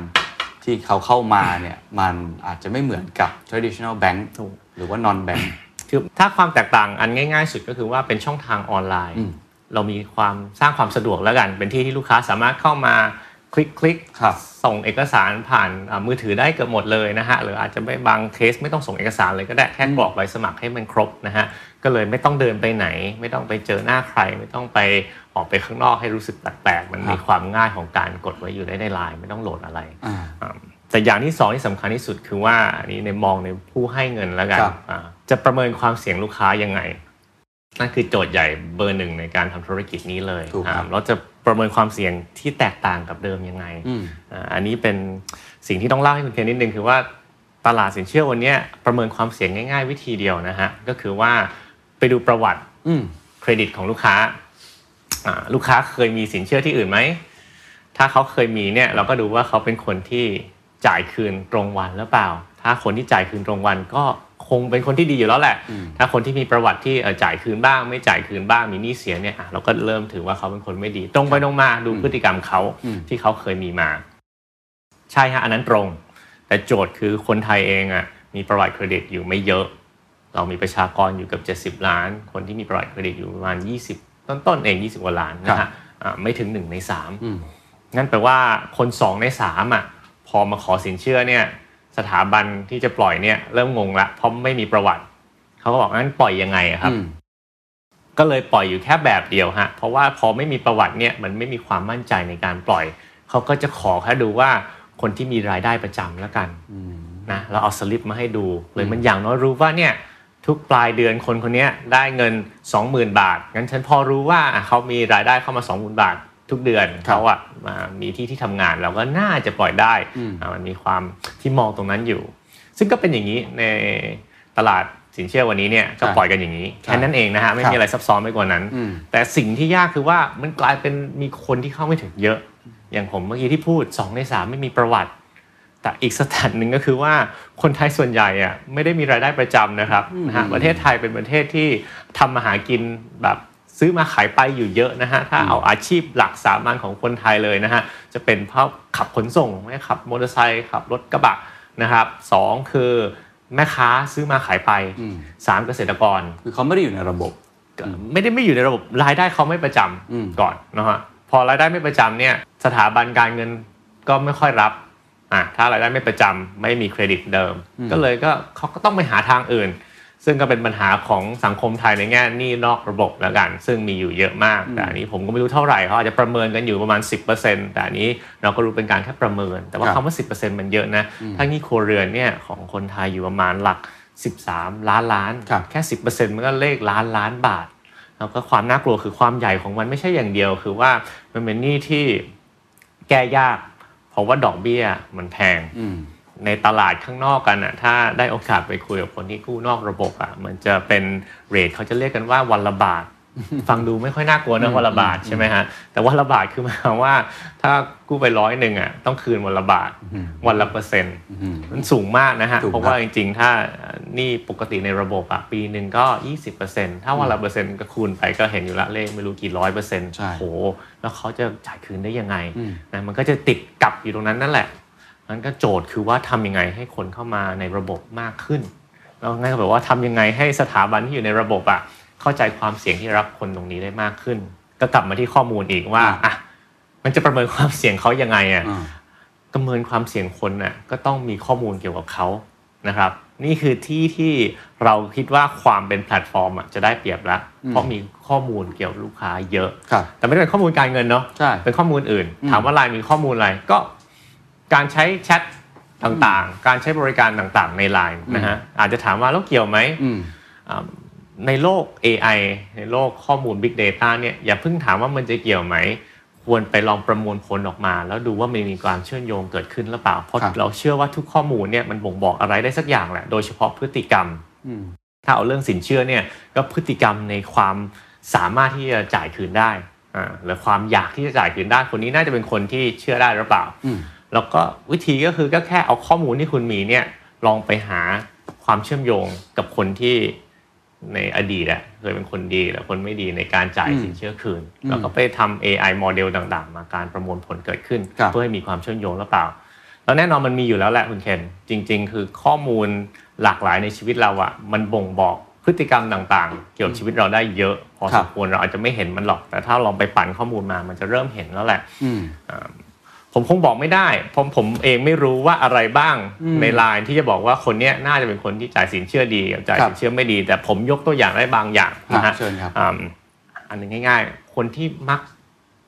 ที่เขาเข้ามาเนี่ยมันอาจจะไม่เหมือนกับ traditional bank ถูกหรือว่า non bank คือถ้าความแตกต่างอันง่าย ๆ สุดก็คือว่าเป็นช่องทางออนไลน์อืมเรามีความสร้างความสะดวกแล้วกัน เป็นที่ที่ลูกค้าสามารถเข้ามา คลิกคลิกครับส่งเอกสารผ่านอ่ามือถือได้เกือบหมดเลยนะฮะหรืออาจจะไม่บางเคสไม่ต้องส่งเอกสารเลยก็ได้แค่กรอกใบสมัครให้มันครบนะฮะก็เลยไม่ต้องเดินไปไหน ไม่ต้องไปเจอหน้าใคร ไม่ต้องไปออกไปข้างนอกให้รู้สึกแปลกๆมันมีความง่ายของการกดไว้อยู่ได้ในไลน์ไม่ต้องโหลดอะไรอ่าอ่าแต่อย่างที่สองที่สำคัญที่สุดคือว่าอันนี้ในมองในผู้ให้เงินแล้วกันครับอ่าจะประเมินความเสี่ยงลูกค้ายังไง นั่นคือโจทย์ใหญ่เบอร์หนึ่งในการทำธุรกิจนี้เลยถูกครับอ่าเราจะประเมินความเสี่ยงที่แตกต่างกับเดิมยังไงอืมอ่าอันนี้เป็นสิ่งที่ต้องเล่าให้คุณเคนนิดนึงคือว่าตลาดสินเชื่อวันเนี้ยประเมินความเสี่ยงง่าย ๆ วิธีเดียวนะฮะก็คือว่าไปดูประวัติอืมเครดิตของลูกค้าอ่าลูกค้าเคยมีสินเชื่อที่อื่นไหมถ้าเขาเคยมีเนี่ยเราก็ดูว่าเขาเป็นคนที่จ่ายคืนตรงวันหรือเปล่า ถ้าคนที่จ่ายคืนตรงวันก็ คงเป็นคนที่ดีอยู่แล้วแหละ ถ้าคนที่มีประวัติที่เอ่อจ่ายคืนบ้าง ไม่จ่ายคืนบ้างมีหนี้เสียเนี่ยอะเราก็เริ่มถือว่าเขาเป็นคนไม่ดี ตรงไปตรงมาดูพฤติกรรมเขาอืมที่เขาเคยมีมา ใช่ฮะอันนั้นตรง แต่โจทย์คือคนไทยเองอะมีประวัติเครดิตอยู่ไม่เยอะ เรามีประชากรอยู่เกับ70 ล้าน คนที่มีประวัติเครดิตอยู่ประมาณ 20 ต้นๆเอง 20กว่าล้านนะฮะอ่าไม่ถึง 1 ใน3อืมงั้นแปลว่าคน 2 ใน3อะพอมาขอสินเชื่อเนี่ย สถาบันที่จะปล่อยเนี่ยเริ่มงงละเพราะไม่มีประวัติเขาก็บอกงั้นปล่อยยังไงอะครับอืมก็เลยปล่อยอยู่แค่แบบเดียวฮะเพราะว่าพอไม่มีประวัติเนี่ยมันไม่มีความมั่นใจในการปล่อยเขาก็จะขอแค่ดูว่าคนที่มีรายได้ประจำแล้วกันนะเราเอาสลิปมาให้ดูเลยมันอย่างน้อยรู้ว่าเนี่ยทุกปลายเดือนคนคนเนี้ยได้เงิน 20,000 บาทงั้นฉันพอรู้ว่าอะเขามีรายได้เข้ามา 20,000 บาท ทุกเดือนครับเขาอะมามีที่ที่ทำงานเราก็น่าจะปล่อยได้อืมอะมันมีความที่มองตรงนั้นอยู่ ซึ่งก็เป็นอย่างนี้ในตลาดสินเชื่อวันนี้เนี่ยก็ปล่อยกันอย่างนี้แค่นั้นเองนะฮะไม่มีอะไรซับซ้อนไปกว่านั้นอืมแต่สิ่งที่ยากคือว่ามันกลายเป็นมีคนที่เข้าไม่ถึงเยอะ อย่างผมเมื่อกี้ที่พูด 2 ใน 3 ไม่มีประวัติ แต่อีกสถานหนึ่งก็คือว่าคนไทยส่วนใหญ่อะไม่ได้มีรายได้ประจำนะครับนะฮะประเทศไทยเป็นประเทศที่ทำมาหากินแบบ ซื้อมาขายไปอยู่เยอะนะฮะถ้าเอาอาชีพหลักสามัญของคนไทยเลยนะฮะจะเป็นเพราะขับขนส่งไม่ขับมอเตอร์ไซค์ขับรถกระบะนะครับสองคือแม่ค้าซื้อมาขายไปอืมสามเกษตรกรคือเขาไม่ได้อยู่ในระบบก็ไม่ได้ไม่อยู่ในระบบรายได้เขาไม่ประจอืมำก่อนนะฮะพอรายได้ไม่ประจำเนี่ยสถาบันการเงินก็ไม่ค่อยรับอะถ้ารายได้ไม่ประจำไม่มีเครดิตเดิม ก็เลยก็เขาก็ต้องไปหาทางอื่น ซึ่งก็เป็นปัญหาของสังคมไทยในแง่หนี้นอกระบบแล้วกัน ซึ่งมีอยู่เยอะมาก แต่อันนี้ผมก็ไม่รู้เท่าไหร่เขาอาจจะประเมินกันอยู่ประมาณ 10%แต่อันนี้เราก็รู้เป็นการแค่ประเมิน แต่ว่าครับคำว่า 10%มันเยอะนะถ้าหนี้ครัวเรือนเนี่ยของคนไทยอยู่ประมาณหลัก 13 ล้านล้านครับแค่ 10%มันก็เลขล้านล้านบาทแล้วก็ความน่ากลัวคือความใหญ่ของมันไม่ใช่อย่างเดียว คือว่ามันเป็นหนี้ที่แก้ยาก เพราะว่าดอกเบี้ยมันแพงอืม ในตลาดข้างนอกกันอะถ้าได้โอกาสไปคุยกับคนที่กู้นอกระบบอะมันจะเป็นเรทเขาจะเรียกกันว่าวันละบาท ฟังดูไม่ค่อยน่ากลัวนะวันละบาทใช่ไหมฮะแต่วันละบาทคือหมายความว่า ถ้ากู้ไปร้อยหนึ่งอะต้องคืนวันละบาทวันละเปอร์เซ็นต์อืมมันสูงมากนะฮะถูกครับเพราะว่าจริงๆ ถ้านี่ปกติในระบบอะปีหนึ่งก็ 20%ถ้าวันละเปอร์เซ็นต์ก็คูณไปก็เห็นอยู่ละเลขไม่รู้กี่ร้อยเปอร์เซ็นต์ใช่โหแล้วเขาจะจ่ายคืนได้ยังไงอืมนะมันก็จะติดกับอยู่ตรงนั้นนั่นแหละ มันก็โจทย์คือว่าทำยังไงให้คนเข้ามาในระบบมากขึ้นแล้วงั้นก็แบบว่าทำยังไงให้สถาบันที่อยู่ในระบบอะเข้าใจความเสี่ยงที่รับคนตรงนี้ได้มากขึ้น ก็กลับมาที่ข้อมูลอีกว่าอะมันจะประเมินความเสี่ยงเขายังไงอะอ่าประเมินความเสี่ยงคนน่ะก็ต้องมีข้อมูลเกี่ยวกับเขานะครับ นี่คือที่ที่เราคิดว่าความเป็นแพลตฟอร์มอะจะได้เปรียบละเพราะมีข้อมูลเกี่ยวกับลูกค้าเยอะครับแต่ไม่ได้เป็นข้อมูลการเงินเนาะใช่เป็นข้อมูลอื่น ถามว่าไลน์มีข้อมูลอะไรก็ การใช้แชทต่างๆ การใช้บริการต่างๆ ในไลน์นะฮะอาจจะถามว่าแล้วเกี่ยวไหมอืมอ่าในโลก AI ในโลกข้อมูล Big Data เนี่ยอย่าเพิ่งถามว่ามันจะเกี่ยวไหม ควรไปลองประมวลผลออกมา แล้วดูว่ามันมีความเชื่อมโยงเกิดขึ้นหรือเปล่า เพราะครับเราเชื่อว่าทุกข้อมูลเนี่ยมันบ่งบอกอะไรได้สักอย่างแหละ โดยเฉพาะพฤติกรรมอืมถ้าเอาเรื่องสินเชื่อเนี่ยก็พฤติกรรมในความสามารถที่จะจ่ายคืนได้อ่าหรือความอยากที่จะจ่ายคืนได้คนนี้น่าจะเป็นคนที่เชื่อได้หรือเปล่าอืม แล้วก็วิธีก็คือก็แค่เอาข้อมูลที่คุณมีเนี่ยลองไปหาความเชื่อมโยงกับคนที่ในอดีตอะเคยเป็นคนดีและคนไม่ดีในการจ่ายอืมสินเชื่อคืนอืมแล้วก็ไปทำ AI โมเดลต่างๆ มาการประมวลผลเกิดขึ้นครับเพื่อให้มีความเชื่อมโยงหรือเปล่า แล้วแน่นอนมันมีอยู่แล้วแหละคุณเคนจริง ๆ คือข้อมูลหลากหลายในชีวิตเราอะมันบ่งบอกพฤติกรรมต่างๆ เกี่ยวกับชีวิตเราได้เยอะ พอครัสบมควรเราอาจจะไม่เห็นมันหรอก แต่ถ้าลองไปปั่นข้อมูลมามันจะเริ่มเห็นแล้วแหละอืม ผมคงบอกไม่ได้เพราะผมเองไม่รู้ว่าอะไรบ้างอืมในไลน์ที่จะบอกว่าคนเนี้ยน่าจะเป็นคนที่จ่ายสินเชื่อดีกับจ่ายครับสินเชื่อไม่ดี แต่ผมยกตัวอย่างได้บางอย่างนะครัฮะบเชิญครับอ่าอันหนึงง่าย ๆ คนที่มัก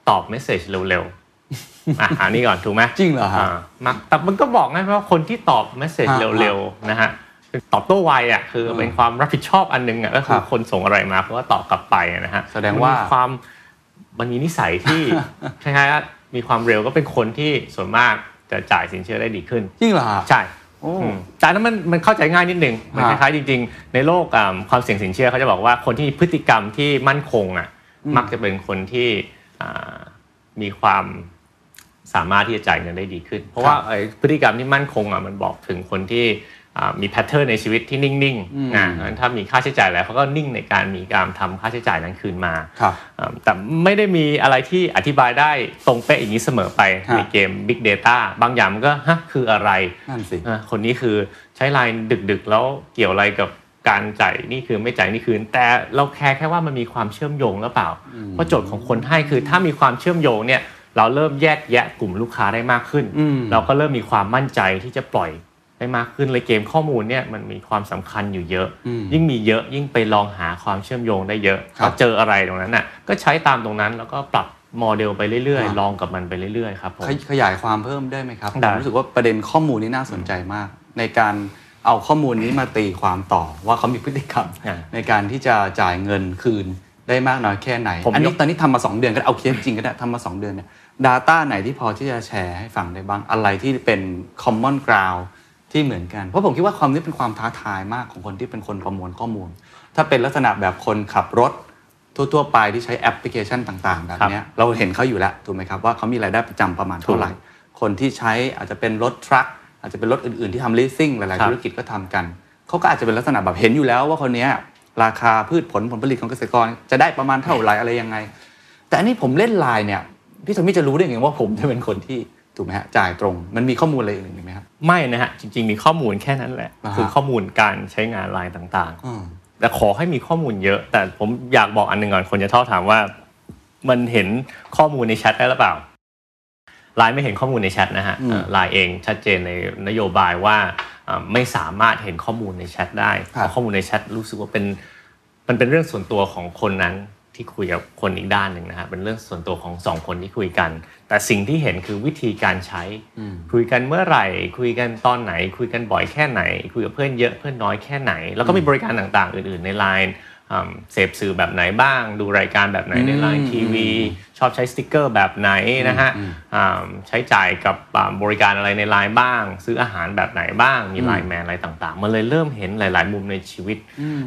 ตอบเมสเซจเร็วๆอะอันนี้ก่อนถูกไหมจริงเหรอฮะอ่ามักแต่มันก็บอกง่ายว่าคนที่ตอบเมสเซจฮะเร็วๆนะฮะตอบโต้ไวอะคือเป็นความรับผิดชอบอันหนึงอะก็คืครัอบคนส่งอะไรมาเพราะว่าตอบกลับไปอะนะฮะแสดงว่านมีความมันมีนิสัยที่คล้ายๆว่า มีความเร็วก็เป็นคนที่ส่วนมากจะจ่ายสินเชื่อได้ดีขึ้นจริงเหรอฮะใช่โอ้อืมแต่อันนั้นมันมันเข้าใจง่ายนิดนึงมันคฮะล้ายๆจริง ๆ ในโลกอ่าความเสี่ยงสินเชื่อเขาจะบอกว่าคนที่มีพฤติกรรมที่มั่นคงอะมักจะเป็นคนที่อ่ามีความสามารถที่จะจ่ายเงินได้ดีขึ้น เพราะว่าไอ้พฤติกรรมที่มั่นคงอะมันบอกถึงคนที่อ่า มีแพทเทิร์นในชีวิตที่นิ่งอืมๆนะงั้นถ้ามีค่าใช้จ่ายแล้วเขาก็นิ่งในการมีการทำค่าใช้จ่ายนั้นคืนมาครับอ่าแต่ไม่ได้มีอะไรที่อธิบายได้ตรงเป๊ะอย่างนี้เสมอไปฮะในเกม Big Data บางอย่างมันก็ฮะคืออะไรนั่นสิอะคนนี้คือใช้ไลน์ดึกๆ แล้วเกี่ยวอะไรกับการจ่ายนี่คือไม่จ่ายนี่คืน แต่เราแคร์แค่ว่ามันมีความเชื่อมโยงหรือเปล่า เพราะโจทย์ของคนให้คือถ้ามีความเชื่อมโยงเนี่ยเราเริ่มแยกแยะกลุ่มลูกค้าได้มากขึ้นอืมเราก็เริ่มมีความมั่นใจที่จะปล่อย ได้มากขึ้นเลยเกมข้อมูลเนี่ยมันมีความสำคัญอยู่เยอะอืมยิ่งมีเยอะยิ่งไปลองหาความเชื่อมโยงได้เยอะครับพอเจออะไรตรงนั้นน่ะก็ใช้ตามตรงนั้นแล้วก็ปรับโมเดลไปเรื่อยอ่าๆลองกับมันไปเรื่อยๆครับผมขยขยายความเพิ่มได้ไหมครับผได้มรู้สึกว่าประเด็นข้อมูลนี้น่าสนใจมาก ในการเอาข้อมูลนี้มาตีความต่อว่าเขามีพฤติกรรมอ่าในการที่จะจ่ายเงินคืนได้มากน้อยแค่ไหนผมอันนี้ยกตอนนี้ทำมา 2 เดือนก็ได้เอาเคสจริงก็ได้ทำมา 2 เดือนเนี่ย Data ไหนที่พอที่จะแชร์ให้ฟังได้บ้างอะไรที่เป็น common ground ที่เหมือนกัน เพราะผมคิดว่าความนี้เป็นความท้าทายมากของคนที่เป็นคนประมวลข้อมูล ถ้าเป็นลักษณะแบบคนขับรถทั่วๆไปที่ใช้แอปพลิเคชันต่างๆแบบเนี้ยเราเห็นเขาอยู่แล้วถูกไหมครับว่าเขามีรายได้ประจำประมาณเท่าไหร่ คนที่ใช้อาจจะเป็นรถทรัคอาจจะเป็นรถอื่นๆที่ทำ leasing หลายครับๆธุรกิจก็ทำกันเขาก็อาจจะเป็นลักษณะแบบเห็นอยู่แล้วว่าคนเนี้ยราคาพืชผลผลผลิตของเกษตรกร จะได้ประมาณเท่าไหร่อะไรยังไง แต่อันนี้ผมเล่นไลน์เนี่ยพี่สมิธจะรู้ได้ไงว่าผมจะเป็นคนที่ ถูกไหมฮะจ่ายตรงมันมีข้อมูลอะไรอื่นอีกไหมครับไม่นะฮะจริง ๆ มีข้อมูลแค่นั้นแหละอ่าฮะคือข้อมูลการใช้งานไลน์ต่างอืมๆแต่ขอให้มีข้อมูลเยอะ แต่ผมอยากบอกอันหนึ่งก่อนคนจะชอบถามว่า มันเห็นข้อมูลในแชทได้หรือเปล่าไลน์ไม่เห็นข้อมูลในแชทนะฮะอืมเอ่อไลน์เองชัดเจนในนโยบายว่าเอ่อไม่สามารถเห็นข้อมูลในแชทได้ครับเพราะข้อมูลในแชทรู้สึกว่าเป็นมันเป็นเรื่องส่วนตัวของคนนั้นที่คุยกับคนอีกด้านหนึ่งนะฮะเป็นเรื่องส่วนตัวของสองคนที่คุยกัน แต่สิ่งที่เห็นคือวิธีการใช้ คุยกันเมื่อไหร่ คุยกันตอนไหน คุยกันบ่อยแค่ไหน คุยกับเพื่อนเยอะเพื่อนน้อยแค่ไหน แล้วก็มีบริการต่างๆ อื่นๆในไลน์เสพสื่อแบบไหนบ้าง ดูรายการแบบไหนใน LINE TV ชอบใช้สติกเกอร์แบบไหนนะฮะอ่าใช้จ่ายกับอ่าบริการอะไรในไลน์บ้าง ซื้ออาหารแบบไหนบ้าง มี LINE MAN อะไรต่างๆ มันเลยเริ่มเห็นหลาย ๆ มุมในชีวิต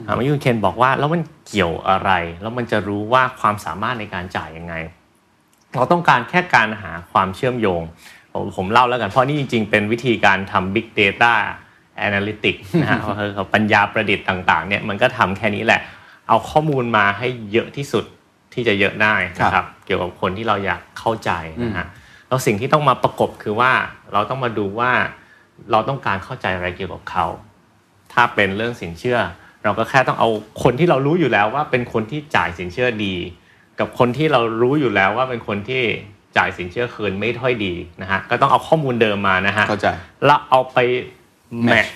อ่าเมื่อกี้คุณเคนบอกว่าแล้วมันเกี่ยวอะไร แล้วมันจะรู้ว่าความสามารถในการจ่ายยังไง เราต้องการแค่การหาความเชื่อมโยงผมผมเล่าแล้วกันเพราะนี่จริง ๆ เป็นวิธีการทำ Big Data Analytics นะฮะก็คือปัญญาประดิษฐ์ต่างๆเนี่ยมันก็ทำแค่นี้แหละ เอาข้อมูลมาให้เยอะที่สุดที่จะเยอะได้นะครับ เกี่ยวกับคนที่เราอยากเข้าใจนะฮะแล้วสิ่งที่ต้องมาประกบคือว่าเราต้องมาดูว่าเราต้องการเข้าใจอะไรเกี่ยวกับเขา ถ้าเป็นเรื่องสินเชื่อ เราก็แค่ต้องเอาคนที่เรารู้อยู่แล้วว่าเป็นคนที่จ่ายสินเชื่อดี กับคนที่เรารู้อยู่แล้วว่าเป็นคนที่จ่ายสินเชื่อคืนไม่ค่อยดีนะฮะก็ต้องเอาข้อมูลเดิมมานะฮะเข้าใจแล้วเอาไปแมท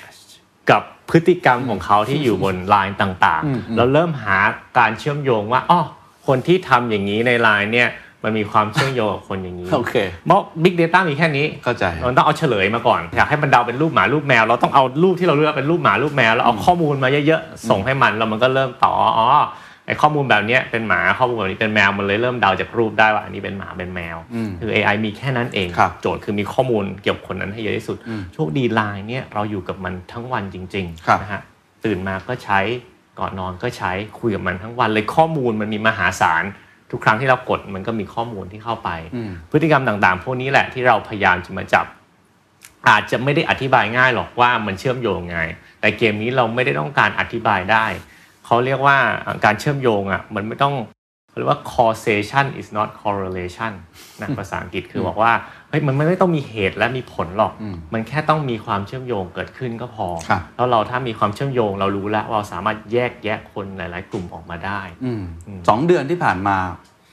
กับพฤติกรรมของเขาที่อยู่บนไลน์ต่างอืมอืมๆแล้วเริ่มหาการเชื่อมโยงว่าอ๋อคนที่ทำอย่างนี้ในไลน์เนี่ยมันมีความเชื่อมโยงกับคนอย่างนี้ โอเคเพราะ Big Data มีแค่นี้ เข้าใจเราต้องเอาเฉลยมาก่อน อยากให้มันเดาเป็นรูปหมารูปแมว เราต้องเอารูปที่เราเลือกเป็นรูปหมารูปแมว แล้วเอาข้อมูลมาเยอะๆ ส่งให้มัน แล้วมันก็เริ่มต่อ อ๋อ ไอข้อมูลแบบเนี้ยเป็นหมาข้อมูลแบบนี้เป็นแมวมันเลยเริ่มเดาจากรูปได้ว่าอันนี้เป็นหมาเป็นแมวอืมคือ AI มีแค่นั้นเองครับโจทย์คือมีข้อมูลเกี่ยวกับคนนั้นให้เยอะที่สุดอืมโชคดีไลน์เนี่ยเราอยู่กับมันทั้งวันจริงครับๆนะฮะตื่นมาก็ใช้ก่อนนอนก็ใช้คุยกับมันทั้งวันเลยข้อมูลมันมีมหาศาล ทุกครั้งที่เรากดมันก็มีข้อมูลที่เข้าไปอืมพฤติกรรมต่างๆ พวกนี้แหละที่เราพยายามจะมาจับ อาจจะไม่ได้อธิบายง่ายหรอกว่ามันเชื่อมโยงไงแต่เกมนี้เราไม่ได้ต้องการอธิบายได้ เขาเรียกว่าการเชื่อมโยงอะมันไม่ต้องเขาเรียกว่า causation is not correlation นะภาษาอังกฤษคือบอกว่าเฮ้ยมันไม่ต้องมีเหตุและมีผลหรอกอืมมันแค่ต้องมีความเชื่อมโยงเกิดขึ้นก็พอครับแล้วเราถ้ามีความเชื่อมโยงเรารู้แล้วว่าเราสามารถแยกแยะคนหลาย ๆ กลุ่มออกมาได้อืมสองเดือนที่ผ่านมา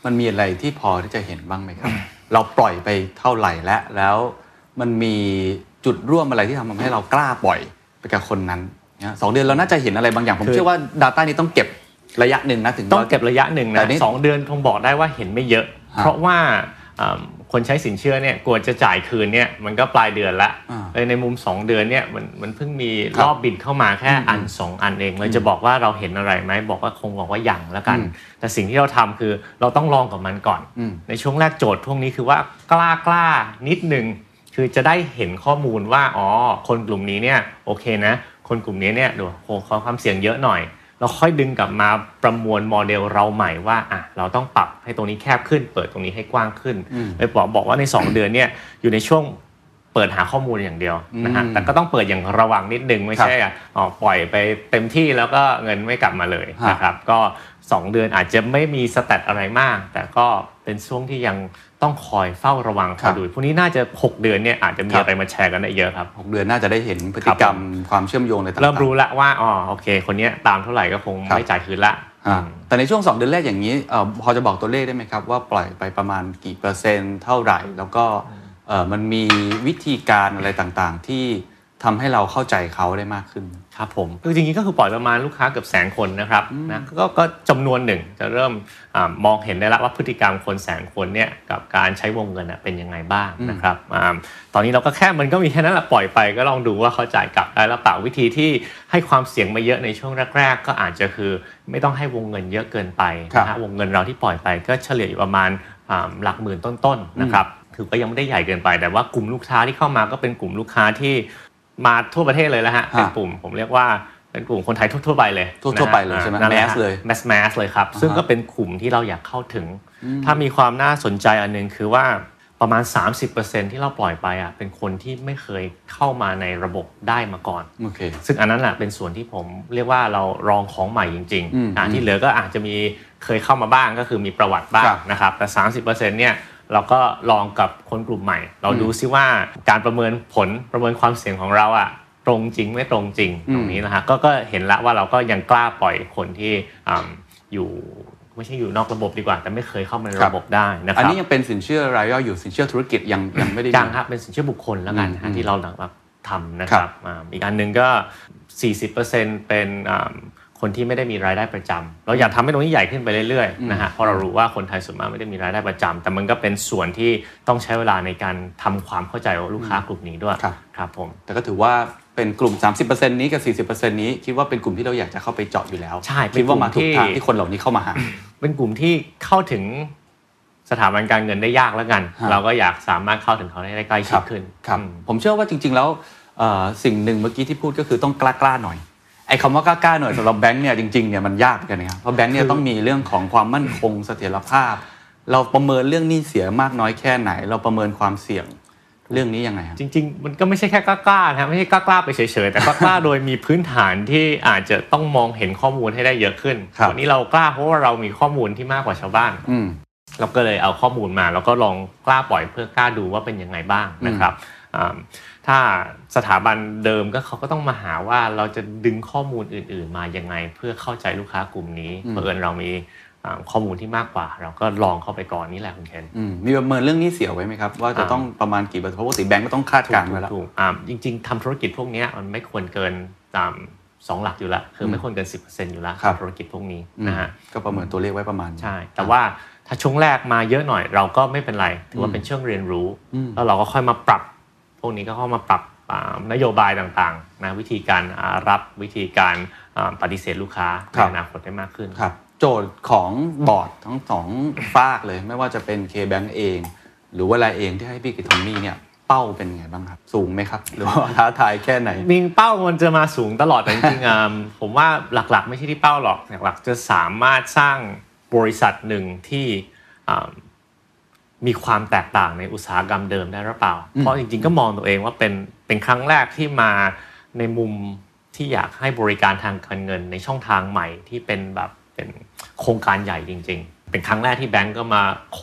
มันมีอะไรที่พอที่จะเห็นบ้างไหมครับ เราปล่อยไปเท่าไหร่แล้วแล้วมันมีจุดร่วมอะไรที่ทำให้เรากล้าปล่อยไปกับคนนั้นเนี่ย สองเดือนเราน่าจะเห็นอะไรบางอย่าง ผมคือเชื่อว่า Data นี้ต้องเก็บระยะหนึ่งนะถึงต้องราเก็บระยะหนึ่งแต่นะนี่สองเดือนคงบอกได้ว่าเห็นไม่เยอะฮะเพราะว่าอ่าคนใช้สินเชื่อเนี่ยกว่าจะจ่ายคืนเนี่ยมันก็ปลายเดือนละอ่าเลยในมุม 2 เดือนเนี่ยมันมันเพิ่งมีครับรอบบิดเข้ามาแค่อันสองอันเองเลยจะบอกว่าเราเห็นอะไรไหมบอกว่าคงบอกว่ายังแล้วกันอืมแต่สิ่งที่เราทำคือเราต้องลองกับมันก่อนอืมในช่วงแรกโจทย์พวกนี้คือว่ากล้ากล้านิดนึงคือจะได้เห็นข้อมูลว่าอ๋อคนกลุ่มนี้เนี่ยโอเคนะ คนกลุ่มนี้เนี่ยดูโหความเสี่ยงเยอะหน่อย เราค่อยดึงกลับมาประมวลโมเดลเราใหม่ว่าอะเราต้องปรับให้ตรงนี้แคบขึ้น เปิดตรงนี้ให้กว้างขึ้นไปบอกบอกว่าใน 2 เดือนเนี่ยอยู่ในช่วงเปิดหาข้อมูลอย่างเดียวนะฮะแต่ก็ต้องเปิดอย่างระวังนิดนึงไม่ใช่อะอ๋อปล่อยไปเต็มที่แล้วก็เงินไม่กลับมาเลยนะครับก็ 2 เดือนอาจจะไม่มีสแตทอะไรมาก แต่ก็ เป็นช่วงที่ยังต้องคอยเฝ้าระวังคอยดูพวกนี้น่าจะ 6 เดือนเนี่ยอาจจะมีอะไรมาแชร์กันได้เยอะครับหกเดือนน่าจะได้เห็นพฤติกรรมความเชื่อมโยงอะไรต่างๆเริ่มรู้ละว่าอ๋อโอเค คนนี้ตามเท่าไหร่ก็คงไม่จ่ายคืนละอ่าแต่ในช่วง 2 เดือนแรกอย่างนี้เอ่อพอจะบอกตัวเลขได้ไหมครับ ว่าปล่อยไปประมาณกี่เปอร์เซ็นต์เท่าไหร่ แล้วก็เอ่อมันมีวิธีการอะไรต่างๆ ที่ทำให้เราเข้าใจเขาได้มากขึ้น ครับผมคือจริงๆก็คือปล่อยประมาณลูกค้าเกือบแสนคนนะครับนะก็ก็จำนวนหนึ่งจะเริ่มอามองเห็นได้แล้วว่าพฤติกรรมคนแสนคนเนี่ยกับการใช้วงเงินเป็นยังไงบ้างนะครับอาตอนนี้เราก็แค่มันก็มีแค่นั้นแหละปล่อยไปก็ลองดูว่าเขาจ่ายกลับได้แล้วเปล่าวิธีที่ให้ความเสี่ยงมาเยอะในช่วงแรก ๆ ก็อาจจะคือไม่ต้องให้วงเงินเยอะเกินไปนะฮะวงเงินเราที่ปล่อยไปก็เฉลี่ยอยู่ประมาณอ่าหลักหมื่นต้นๆนะครับคือก็ยังไม่ได้ใหญ่เกินไป แต่ว่ากลุ่มลูกค้าที่เข้ามาก็เป็นกลุ่มลูกค้าที่ มาทั่วประเทศเลยแล้วฮะเป็นกลุ่มผมเรียกว่าเป็นกลุ่มคนไทยทั่วๆไปเลยทั่วๆไปเลยใช่ไหมนั่นแหะ mass เลยแมสแมสเลยครับ ซึ่งก็เป็นกลุ่มที่เราอยากเข้าถึง ถ้ามีความน่าสนใจอันหนึงคือว่าประมาณ 30%ที่เราปล่อยไปอะเป็นคนที่ไม่เคยเข้ามาในระบบได้มาก่อนโอเคซึ่งอันนั้นแหละเป็นส่วนที่ผมเรียกว่าเราลองของใหม่จริงอืมๆอ่าที่เหลือก็อาจจะมีเคยเข้ามาบ้างก็คือมีประวัติบ้าครังบนะครับแต่ 30%เนี่ย เราก็ลองกับคนกลุ่มใหม่ เราดูซิว่าการประเมินผลประเมินความเสี่ยงของเราอะตรงจริงไม่ตรงจริงตรงนี้นะฮะก็ก็เห็นละว่าเราก็ยังกล้าปล่อยคนที่อ่าอยู่ไม่ใช่อยู่นอกระบบดีกว่า แต่ไม่เคยเข้ามาในระบบได้นะคอันรับนี้ยังเป็นสินเชื่อรายย่อยอยู่สินเชื่อธุรกิจยังยังไม่ได้มียังครับเป็นสินเชื่อบุคคลแล้วกันอืมฮะที่เราแบบทำนะคครัรับบอ่าอีกอันหนึ่งก็ 40%เป็นอ่า คนที่ไม่ได้มีรายได้ประจำเราอยากทำให้ตรงนี้ใหญ่ขึ้นไปเรื่อยๆนะฮะเพราะเรารู้ว่าคนไทยส่วนมากไม่ได้มีรายได้ประจำแต่มันก็เป็นส่วนที่ต้องใช้เวลาในการทำความเข้าใจกับลูกค้ากลุ่มนี้ด้วยครับครับผมแต่ก็ถือว่าเป็นกลุ่ม 30%นี้กับ 40%นี้คิดว่าเป็นกลุ่มที่เราอยากจะเข้าไปเจาะอยู่แล้วใช่เป็นคิดว่ามาถูกทางกลุ่มที่ที่คนเหล่านี้เข้ามาหาเป็นกลุ่มที่เข้าถึงสถาบันการเงินได้ยากแล้วกันฮะเราก็อยากสามารถเข้าถึงเขาได้ใกล้ชิดขึ้นครับอืมผมเชื่อว่าจริง ๆ แล้วเอ่อสิ่งหนึ่งเมื่อกี้ที่พูดก็คือต้องกล้าๆหน่อย ไอ้คำว่ากล้าๆหน่อยสำหรับแบงค์เนี่ยจริงๆเนี่ยมันยากเหมือนกันนะครับเพราะแบงค์เนี่ยต้องมีเรื่องของความมั่นคงเสถียรภาพ เราประเมินเรื่องหนี้เสียมากน้อยแค่ไหน เราประเมินความเสี่ยงเรื่องนี้ยังไงครับจริง ๆ มันก็ไม่ใช่แค่กล้าๆนะไม่ใช่กล้าๆไปเฉยๆแต่ก็กล้าโดยมีพื้นฐานที่อาจจะต้องมองเห็นข้อมูลให้ได้เยอะขึ้นครับวันนี้เรากล้าเพราะว่าเรามีข้อมูลที่มากกว่าชาวบ้านอืมเราก็เลยเอาข้อมูลมา แล้วก็ลองกล้าปล่อยเพื่อกล้าดูว่าเป็นยังไงบ้างนะครับอ่า ถ้าสถาบันเดิมก็เขาก็ต้องมาหาว่าเราจะดึงข้อมูลอื่น ๆ มายังไง เพื่อเข้าใจลูกค้ากลุ่มนี้อืมเผอิญเรามีอ่าข้อมูลที่มากกว่า เราก็ลองเข้าไปก่อนนี่แหละคุณเคนอืมมีประเมินเรื่องหนี้เสียไว้ไหมครับ ว่าจะอ่าต้องประมาณกี่เปอร์เซ็นต์เพราะปกติแบงก์ก็ต้องคาดการณ์ไว้แล้วถูกๆอ่าจริง ๆทำธุรกิจพวกเนี้ยมันไม่ควรเกินตามสองหลักอยู่แล้วคือไม่ควรเกิน 10%อยู่แล้วครับธุรกิจพวกนี้อืมนะฮะก็ประเมินตัวเลขไว้ประมาณใช่ แต่ว่าถ้าช่วงแรกมาเยอะหน่อยเราก็ไม่เป็นไร ถือว่าเป็นช่วงเรียนรู้อืมแล้วเราก็ค่อยมาปรับพ วกนี้ก็เข้ามาปรับอ่านโยบายต่างๆนะวิธีการอ่ารับวิธีการอ่าปฏิเสธลูกค้าในอนาคตได้มากขึ้นครับ โจทย์ของบอร์ดทั้งสองฝากเลย ไม่ว่าจะเป็น K-Bank เอง หรือว่าอะไรเองที่ให้พี่กิตทอมมี่เนี่ยเป้าเป็นไงบ้างครับ สูงไหมครับ หรือว่าท้าทายแค่ไหนมิงเป้ามันจะมาสูงตลอดแต่จริงๆอ่าผมว่าหลักๆ ไม่ใช่ที่เป้าหรอกหลักๆจะสามารถสร้างบริษัทหนึ่งที่อ่า มีความแตกต่างในอุตสาหกรรมเดิมได้หรือเปล่า เพราะจริงๆก็มองตัวเองว่าเป็นเป็นครั้งแรกที่มาในมุมที่อยากให้บริการทางการเงินในช่องทางใหม่ที่เป็นแบบเป็นโครงการใหญ่จริง ๆ เป็นครั้งแรกที่แบงก์ก็มาโค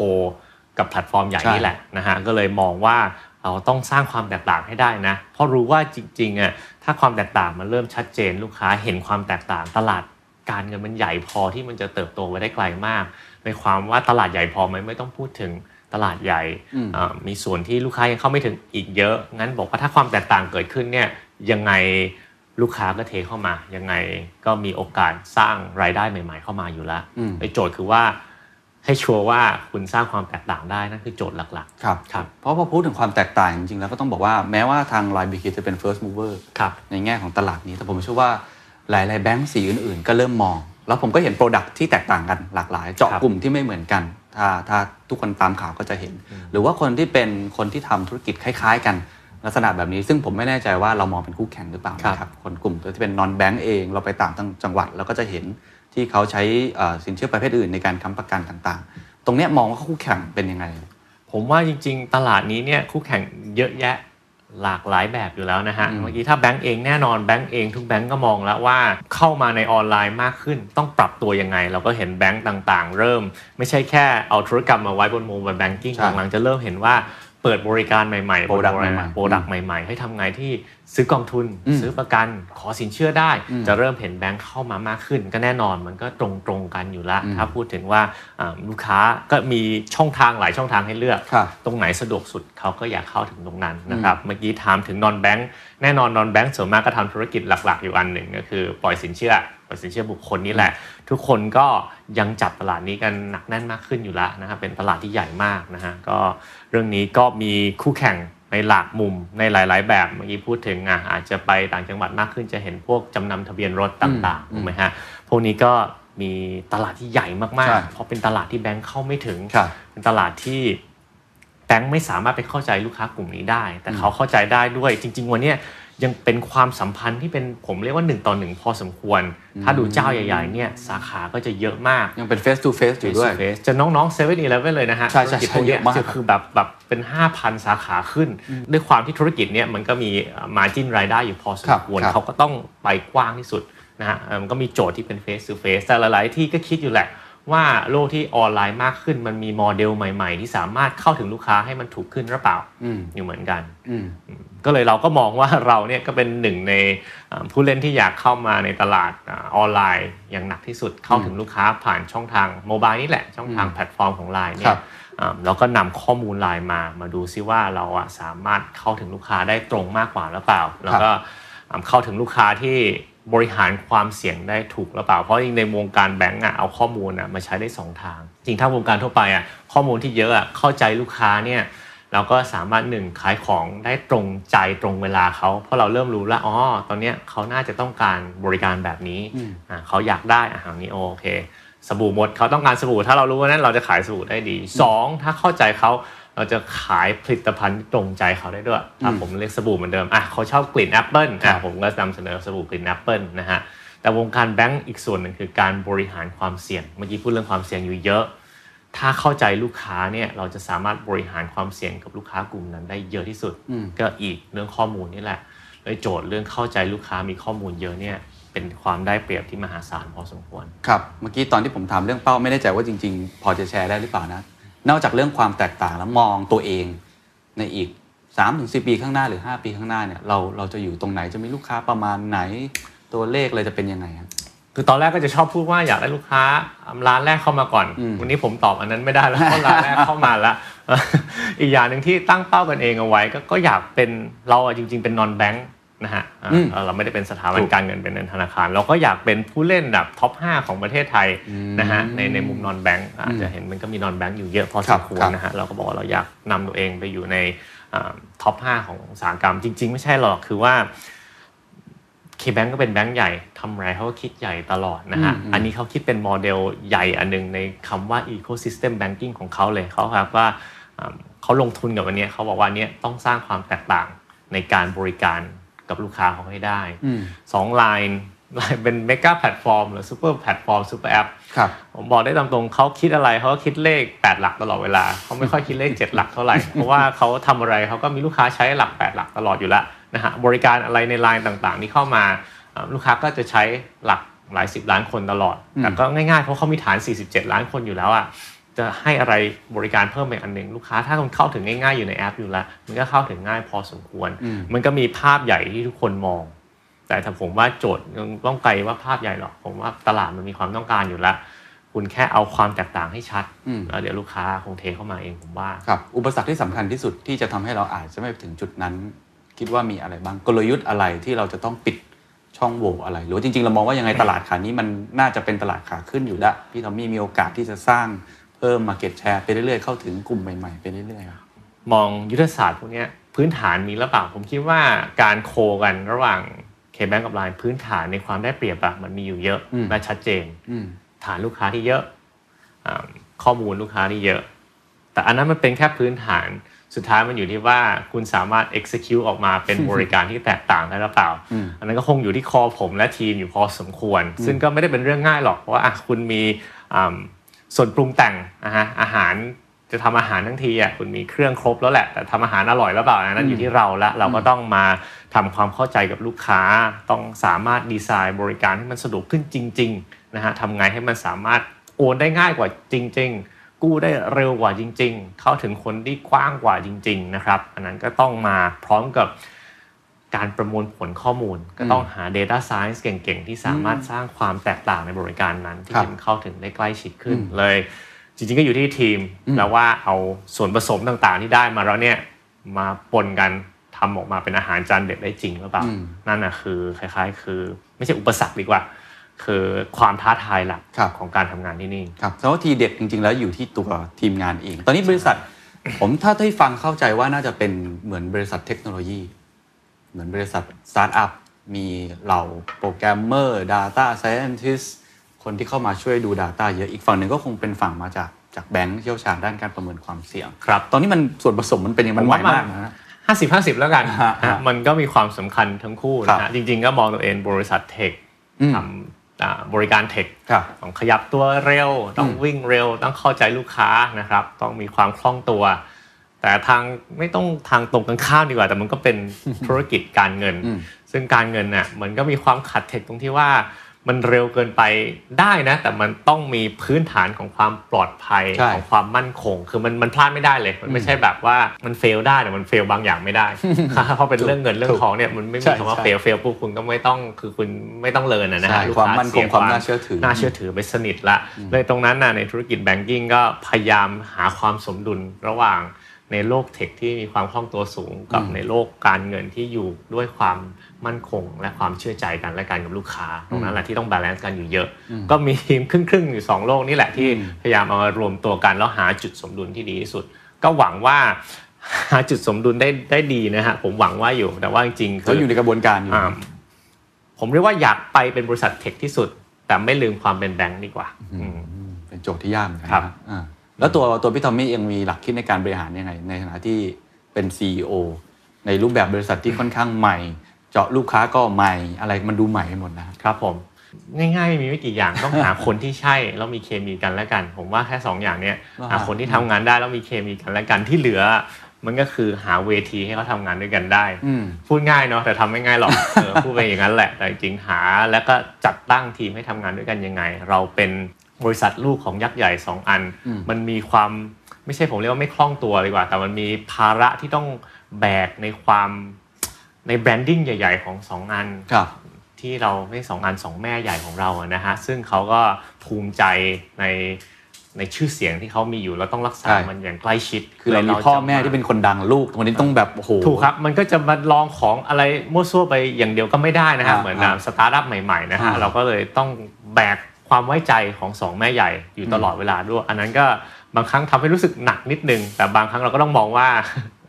กับแพลตฟอร์มใหญ่ใช่นี่แหละนะฮะก็เลยมองว่าเราต้องสร้างความแตกต่างให้ได้นะ เพราะรู้ว่าจริงๆอะถ้าความแตกต่างมันเริ่มชัดเจนลูกค้าเห็นความแตกต่างตลาดการเงินมันใหญ่พอที่มันจะเติบโตไปได้ไกลมาก ในความว่าตลาดใหญ่พอไหมไม่ต้องพูดถึง ตลาดใหญ่อืมอ่ามีส่วนที่ลูกค้ายังเข้าไม่ถึงอีกเยอะ งั้นบอกว่าถ้าความแตกต่างเกิดขึ้นเนี่ยยังไงลูกค้าก็เทเข้ามา ยังไงก็มีโอกาสสร้างรายได้ใหม่ ๆ เข้ามาอยู่แล้วอืมไอ้โจทย์คือว่าให้ชัวร์ว่าคุณสร้างความแตกต่างได้นั่นคือโจทย์หลักครับครับเพราะพอพูดถึงความแตกต่างจริงๆ แล้วก็ต้องบอกว่าแม้ว่าทาง Line b k จะเป็น first mover ๆครับในแง่ของตลาดนี้ แต่ผมเชื่อว่าหลายๆแบงก์สีอื่นๆ ก็เริ่มมอง แล้วผมก็เห็นโปรดักที่แตกต่างกันหลากหลาย เจาะครับกลุ่มที่ไม่เหมือนกัน ถ้าถ้าทุกคนตามข่าวก็จะเห็น หรือว่าคนที่เป็นคนที่ทำธุรกิจคล้ายๆ กันลักษณะแบบนี้ ซึ่งผมไม่แน่ใจว่าเรามองเป็นคู่แข่งหรือเปล่าครับนะครับคนกลุ่มที่เป็นนอนแบงก์เองเราไปต่างจังหวัดเราก็จะเห็นที่เขาใช้เอ่อสินเชื่อประเภทอื่นในการค้ำประกันต่างๆ ตรงเนี้ยมองว่าคู่แข่งเป็นยังไง ผมว่าจริง ๆ ตลาดนี้เนี่ยคู่แข่งเยอะแยะ หลากหลายแบบอยู่แล้วนะฮะอืมเมื่อกี้ถ้าแบงก์เองแน่นอนแบงก์เองทุกแบงก์ก็มองแล้วว่าเข้ามาในออนไลน์มากขึ้น ต้องปรับตัวยังไง เราก็เห็นแบงก์ต่างๆ เริ่ม ไม่ใช่แค่เอาธุรกรรมมาไว้บน mobile banking ใช่หลังๆจะเริ่มเห็นว่า เปิดบริการใหม่ๆ product ใหม่ๆ product ใหม่ๆ ให้ทำไงที่ซื้อกองทุนอืมซื้อประกันขอสินเชื่อได้อืมจะเริ่มเห็นแบงก์เข้ามามากขึ้น ก็แน่นอนมันก็ตรงๆกันอยู่ละอืมถ้าพูดถึงว่าอ่าลูกค้าก็มีช่องทางหลายช่องทางให้เลือกครับตรงไหนสะดวกสุดเขาก็อยากเข้าถึงตรงนั้นนะครับเมื่อกี้ถามถึงนอนแบงค์แน่นอนนอนแบงค์ส่วนมากก็ทำธุรกิจหลัก ๆ อยู่อันหนึ่งก็คือปล่อยสินเชื่อ ปล่อยสินเชื่อบุคคลนี่แหละ ทุกคนก็ยังจับตลาดนี้กันหนักแน่นมากขึ้นอยู่แล้วนะครับเป็นตลาดที่ใหญ่มากนะฮะก็เรื่องนี้ก็มีคู่แข่งในหลากมุมในหลาย ๆ แบบเมื่อกี้พูดถึงอะอาจจะไปต่างจังหวัดมากขึ้นจะเห็นพวกจำนำทะเบียนรถต่างๆอืมถูกไหมฮะพวกนี้ก็มีตลาดที่ใหญ่มากใช่ๆเพราะเป็นตลาดที่แบงค์เข้าไม่ถึงครับเป็นตลาดที่แบงค์ไม่สามารถไปเข้าใจลูกค้ากลุ่มนี้ได้ แต่เขาเข้าใจได้ด้วยจริง ๆ วันเนี้ ยยังเป็นความสัมพันธ์ที่เป็นผมเรียกว่าหนึ่งต่อหนึ่งพอสมควร ถ้าดูเจ้าใหญ่ๆเนี่ยสาขาก็จะเยอะมาก ยังเป็น face to face อยู่ด้วย face to face จะน้องๆ7 e เ e ่ e อเลยนะฮะใช่ใช่ธุรกิจพวกเนี้ยเยอะมากจะคือแบบแบบเป็น 5,000 สาขาขึ้น ด้วยความที่ธุรกิจเนี่ยมันก็มีmargin รายได้อยู่พอสมควรครับเขาก็ต้องไปกว้างที่สุดนะฮะเอ่อมันก็มีโจทย์ที่เป็น face to face แต่หลายๆที่ก็คิดอยู่แหละ ว่าโลกที่ออนไลน์มากขึ้นมันมีโมเดลใหม่ ๆ ที่สามารถเข้าถึงลูกค้าให้มันถูกขึ้นหรือเปล่าอืมอยู่เหมือนกันอืมก็เลยเราก็มองว่าเราเนี่ยก็เป็นหนึ่งในเอ่อผู้เล่นที่อยากเข้ามาในตลาดอ่าออนไลน์อย่างหนักที่สุดเข้าถึงลูกค้าผ่านช่องทาง mobile นี่แหละช่องทางแพลตฟอร์มของไลน์เนี่ครับอ่าแล้วก็นำข้อมูลไลน์มามาดูซิว่าเราอะสามารถเข้าถึงลูกค้าได้ตรงมากกว่าหรือเปล่า แล้วก็อ่าเข้าถึงลูกค้าที่ บริหารความเสี่ยงได้ถูกหรือเปล่า เพราะจริงในวงการแบงก์อะเอาข้อมูลอะมาใช้ได้สองทาง จริงถ้าวงการทั่วไปอะข้อมูลที่เยอะอะเข้าใจลูกค้าเนี่ยเราก็สามารถหนึ่งขายของได้ตรงใจตรงเวลาเขาเพราะเราเริ่มรู้แล้วอ๋อตอนเนี้ยเขาน่าจะต้องการบริการแบบนี้อืมอ่าเขาอยากได้อะอันนี้โอเค สบู่หมดเขาต้องการสบู่ถ้าเรารู้ว่านั้นเราจะขายสบู่ได้ดีสองถ้าเข้าใจเขา เราจะขายผลิตภัณฑ์ที่ตรงใจเขาได้ด้วยถ้าผมเรียกสบู่เหมือนเดิมอะเขาชอบกลิ่นแอปเปิลครับอะผมก็นำเสนอสบู่กลิ่นแอปเปิลนะฮะแต่วงการแบงก์อีกส่วนหนึ่งคือการบริหารความเสี่ยง เมื่อกี้พูดเรื่องความเสี่ยงอยู่เยอะ ถ้าเข้าใจลูกค้าเนี่ยเราจะสามารถบริหารความเสี่ยงกับลูกค้ากลุ่มนั้นได้เยอะที่สุดอืมก็อีกเรื่องข้อมูลนี่แหละเลยโจทย์เรื่องเข้าใจลูกค้ามีข้อมูลเยอะเนี่ยเป็นความได้เปรียบที่มหาศาลพอสมควร ครับ เมื่อกี้ตอนที่ผมถามเรื่องเป้าไม่แน่ใจว่าจริง ๆ พอจะแชร์ได้หรือเปล่านะ นอกจากเรื่องความแตกต่างแล้วมองตัวเองในอีก3าถึงสปีข้างหน้าหรือ 5 ปีข้างหน้าเนี่ยเราเราจะอยู่ตรงไหนจะมีลูกค้าประมาณไหนตัวเลขเลยจะเป็นยังไงครับคือตอนแรกก็จะชอบพูดว่าอยากได้ลูกค้าร้านแรกเข้ามาก่อนอืมวันนี้ผมตอบอันนั้นไม่ได้แล้วเพราะร้านแรกเข้ามาแล้วอีกอย่างหนึ่งที่ตั้งเป้ากันเองเอาไว้ก็ก็อยากเป็นเราอะจริง ๆ เป็นนอนแบงค์ นะฮะอ่าอืมเราไม่ได้เป็นสถาบันถูกการเงินเป็นธนาคาร เราก็อยากเป็นผู้เล่นแบบท็อป 5 ของประเทศไทยอืมนะฮะในในมุมนอนแบงค์อาจจะเห็นมันก็มีนอนแบงค์อยู่เยอะพอสครัมบควรครับนะฮะเราก็บอกว่าเราอยากนำตัวเองไปอยู่ในท็อป 5 ของอุตสาหกรรม จริง ๆ ไม่ใช่หรอกคือว่าเคแบงก็เป็นแบงก์ใหญ่ทำอะไรเขาก็คิดใหญ่ตลอดนะฮะอืมอืมอันนี้เขาคิดเป็นโมเดลใหญ่อันหนึ่งในคำว่า ecosystem banking ของเขาเลยเขาครับว่าอ่าเขาลงทุนกับอันเนี้ยเขาบอกว่าอันเนี้ยต้องสร้างความแตกต่างในการบริการ กับลูกค้าเขาให้ได้อืมสองไลน์ไลน์เป็นเมก a แพลตฟอร์มหรือซูเปอร์แพลตฟอร์มซูเปอร์แอปครับผมบอกได้ตามตรงเขาคิดอะไรเขาก็คิดเลข 8 หลักตลอดเวลาเขาไม่ค่อยคิดเลข 7 หลักเท่าไหร่ เพราะว่าเขาทำอะไรเขาก็มีลูกค้าใช้หลัก 8 หลักตลอดอยู่แล้วนะฮะบริการอะไรในไลน์ต่างๆที่เข้ามาเอ่อลูกค้าก็จะใช้หลักหลายสิบล้านคนตลอดอืมแต่ก็ง่ายๆเพราะเขามีฐาน 47 ล้านคนอยู่แล้วอะ จะให้อะไรบริการเพิ่มไปอันหนึ่งลูกค้าถ้ามันเข้าถึงง่ายๆอยู่ในแอปอยู่แล้ว มันก็เข้าถึงง่ายพอสมควรอืมมันก็มีภาพใหญ่ที่ทุกคนมอง แต่ถ้าผมว่าโจทย์ยังต้องไกลว่าภาพใหญ่หรอกผมว่าตลาดมันมีความต้องการอยู่แล้ว คุณแค่เอาความแตกต่างให้ชัดอืมแล้วเดี๋ยวลูกค้าคงเทเข้ามาเองผมว่าครับอุปสรรคที่สำคัญที่สุดที่จะทำให้เราอาจจะไม่ไปถึงจุดนั้น คิดว่ามีอะไรบ้างกลยุทธ์อะไรที่เราจะต้องปิดช่องโหว่อะไร หรือว่าจริงๆเรามองว่ายังไงตลาดขานี้มันน่าจะเป็นตลาดขาขึ้นอยู่แล้วพี่ทอมมี่มีโอกาสที่จะสร้างเพิ่มมาเก็ตแชร์ไปเรื่อยๆเข้าถึงกลุ่มใหม่ๆไปเรื่อยๆครับมองยุทธศาสตร์พวกเนี้ยพื้นฐานมีหรือเปล่าผมคิดว่าการโคกันระหว่างเคแบงกับไลน์พื้นฐานในความได้เปรียบอะมันมีอยู่เยอะอืมและชัดเจนอืมฐานลูกค้าที่เยอะอาข้อมูลลูกค้านี่เยอะ แต่อันนั้นมันเป็นแค่พื้นฐานสุดท้ายมันอยู่ที่ว่าคุณสามารถ execute ออกมาเป็นบริการที่แตกต่างได้หรือเปล่า อันนั้นก็คงอยู่ที่คอผมและทีมอยู่พอสมควร ซึ่งก็ไม่ได้เป็นเรื่องง่ายหรอกเพราะว่าอะคุณมีอ่า ส่วนปรุงแต่งนะฮะอาหารจะทำอาหารทั้งทีอะคุณมีเครื่องครบแล้วแหละ แต่ทำอาหารอร่อยหรือเปล่าอันนั้นอยู่ที่เราละเราก็ต้องมาทำความเข้าใจกับลูกค้า ต้องสามารถดีไซน์บริการให้มันสะดวกขึ้นจริงๆนะฮะทำไงให้มันสามารถโอนได้ง่ายกว่าจริง ๆ กู้ได้เร็วกว่าจริง ๆ เข้าถึงคนที่กว้างกว่าจริง ๆ นะครับ อันนั้นก็ต้องมาพร้อมกับ การประมวลผลข้อมูล ก็ต้องหา Data Science เก่งๆ ที่สามารถสร้างความแตกต่างในบริการนั้น ที่ครับมันเข้าถึงได้ใกล้ชิดขึ้นเลย จริงๆ ก็อยู่ที่ทีมแล้วว่าเอาส่วนผสมต่างๆ ที่ได้มาแล้วเนี่ยมาปนกันทำออกมาเป็นอาหารจานเด็ดได้จริงหรือเปล่า นั่นนะคือคล้าย ๆ คือไม่ใช่อุปสรรคดีกว่า คือความท้าทายหลักครับของการทำงานที่นี่ครับแต่ว่าทีเด็ดจริง ๆ แล้วอยู่ที่ตัวทีมงานเอง ตอนนี้บริษัท ผมถ้าที่ฟังเข้าใจว่าน่าจะเป็นเหมือนบริษัทเทคโนโลยี เหมือนบริษัทสตาร์ทอัพมีเหล่าโปรแกรมเมอร์ Data Scientist คนที่เข้ามาช่วยดู Data เยอะอีกฝั่งหนึ่งก็คงเป็นฝั่งมาจากจากแบงก์เชี่ยวชาญด้านการประเมินความเสี่ยง ครับ ตอนนี้มันส่วนผสมมันเป็นยังไงมันใหม่มากนะฮะห้าสิบห้าสิบแล้วกันฮะนะฮะมันก็มีความสำคัญทั้งคู่ครันะบฮะจริง ๆ ก็มองตัวเองบริษัทเทคอืมทำอ่าบริการเทคครับต้องขยับตัวเร็ว ต้องวิ่งเร็ว ต้องเข้าใจลูกค้านะครับ ต้องมีความคล่องตัว แต่ทางไม่ต้องทางตรงกันข้ามดีกว่า แต่มันก็เป็นธุรกิจการเงินอืมซึ่งการเงินน่ะมันก็มีความขัดเทคตรงที่ว่ามันเร็วเกินไปได้นะ แต่มันต้องมีพื้นฐานของความปลอดภัยใช่ของความมั่นคง คือมันมันพลาดไม่ได้เลย มันไม่ใช่แบบว่ามัน fail ได้แต่มัน fail บางอย่างไม่ได้เพราะเป็นเรื่องเงินเรื่องทองเนี่ยมันไม่ใช่มีคำว่าใช่ fail fail ปุ๊บคุณก็ไม่ต้องคือคุณไม่ต้อง learn นะนะใช่ฮะลูกค้าความมั่นคงเสียความน่าเชื่อถือน่าเชื่อถือไปสนิทละเลยตรงนั้นน่ะในธุรกิจ banking ก็พยายามหาความสมดุลระหว่าง ในโลก tech ที่มีความคล่องตัวสูงกับอืมในโลกการเงินที่อยู่ด้วยความมั่นคง และความเชื่อใจกันและกันกับลูกค้า ตรงนั้นแหละที่ต้อง balance กันอยู่เยอะ ก็มีทีมครึ่งๆอยู่สองโลกนี่แหละที่อืมพยายามเอามารวมตัวกันแล้วหาจุดสมดุลที่ดีที่สุด ก็หวังว่าหาจุดสมดุลได้ได้ดีนะฮะผมหวังว่าอยู่แต่ว่าจริงๆคืเขาอยู่ในกระบวนการอยู่อ่าผมเรียกว่าอยากไปเป็นบริษัทเทคที่สุด แต่ไม่ลืมความเป็นแบงค์ดีกว่าอืมเป็นโจทย์ที่ยากเหมือนกันครับนะอ่า แล้วตัวตัวพี่ทอมมี่เองมีหลักคิดในการบริหารยังไง ในฐานะที่เป็น CEO ในรูปแบบบริษัทที่ค่อนข้างใหม่ เจาะลูกค้าก็ใหม่ อะไรมันดูใหม่ไปหมดนะครับผมง่ายๆมีไม่กี่อย่างต้องหาคนที่ใช่แล้วมีเคมีกันและกัน ผมว่าแค่สองอย่างเนี้ยว่าหาคนที่ทำงานได้แล้วมีเคมีกันและกันที่เหลือ มันก็คือหาเวทีให้เขาทำงานด้วยกันได้อืมพูดง่ายเนาะแต่ทำไม่ง่ายหรอกเออพูดไปอย่างนั้นแหละแต่จริงๆหาแล้วก็จัดตั้งทีมให้ทำงานด้วยกันยังไง เราเป็น บริษัทลูกของยักษ์ใหญ่สองอันอืมมันมีความไม่ใช่ผมเรียกว่าไม่คล่องตัวดีกว่า แต่มันมีภาระที่ต้องแบกในความในแบรนดิ้งใหญ่ ๆ ของสองอันครับที่เราไม่สองงานสองแม่ใหญ่ของเราอะนะฮะซึ่งเขาก็ภูมิใจในในชื่อเสียงที่เขามีอยู่เราต้องรักษาใช่มันอย่างใกล้ชิด คือเรามีแล้วพ่อจะแม่ที่เป็นคนดังลูกคนนี้ต้องแบบโอ้โหถูกครับมันก็จะมาลองของอะไรมั่วซั่วไปอย่างเดียวก็ไม่ได้นะฮะอ่าเหมือนอ่าสตาร์ทอัพใหม่ๆนะฮะอ่าเราก็เลยต้องแบก ความไว้ใจของสองแม่ใหญ่อยู่ตลอดเวลาด้วย อันนั้นก็บางครั้งทำให้รู้สึกหนักนิดนึง แต่บางครั้งเราก็ต้องมองว่า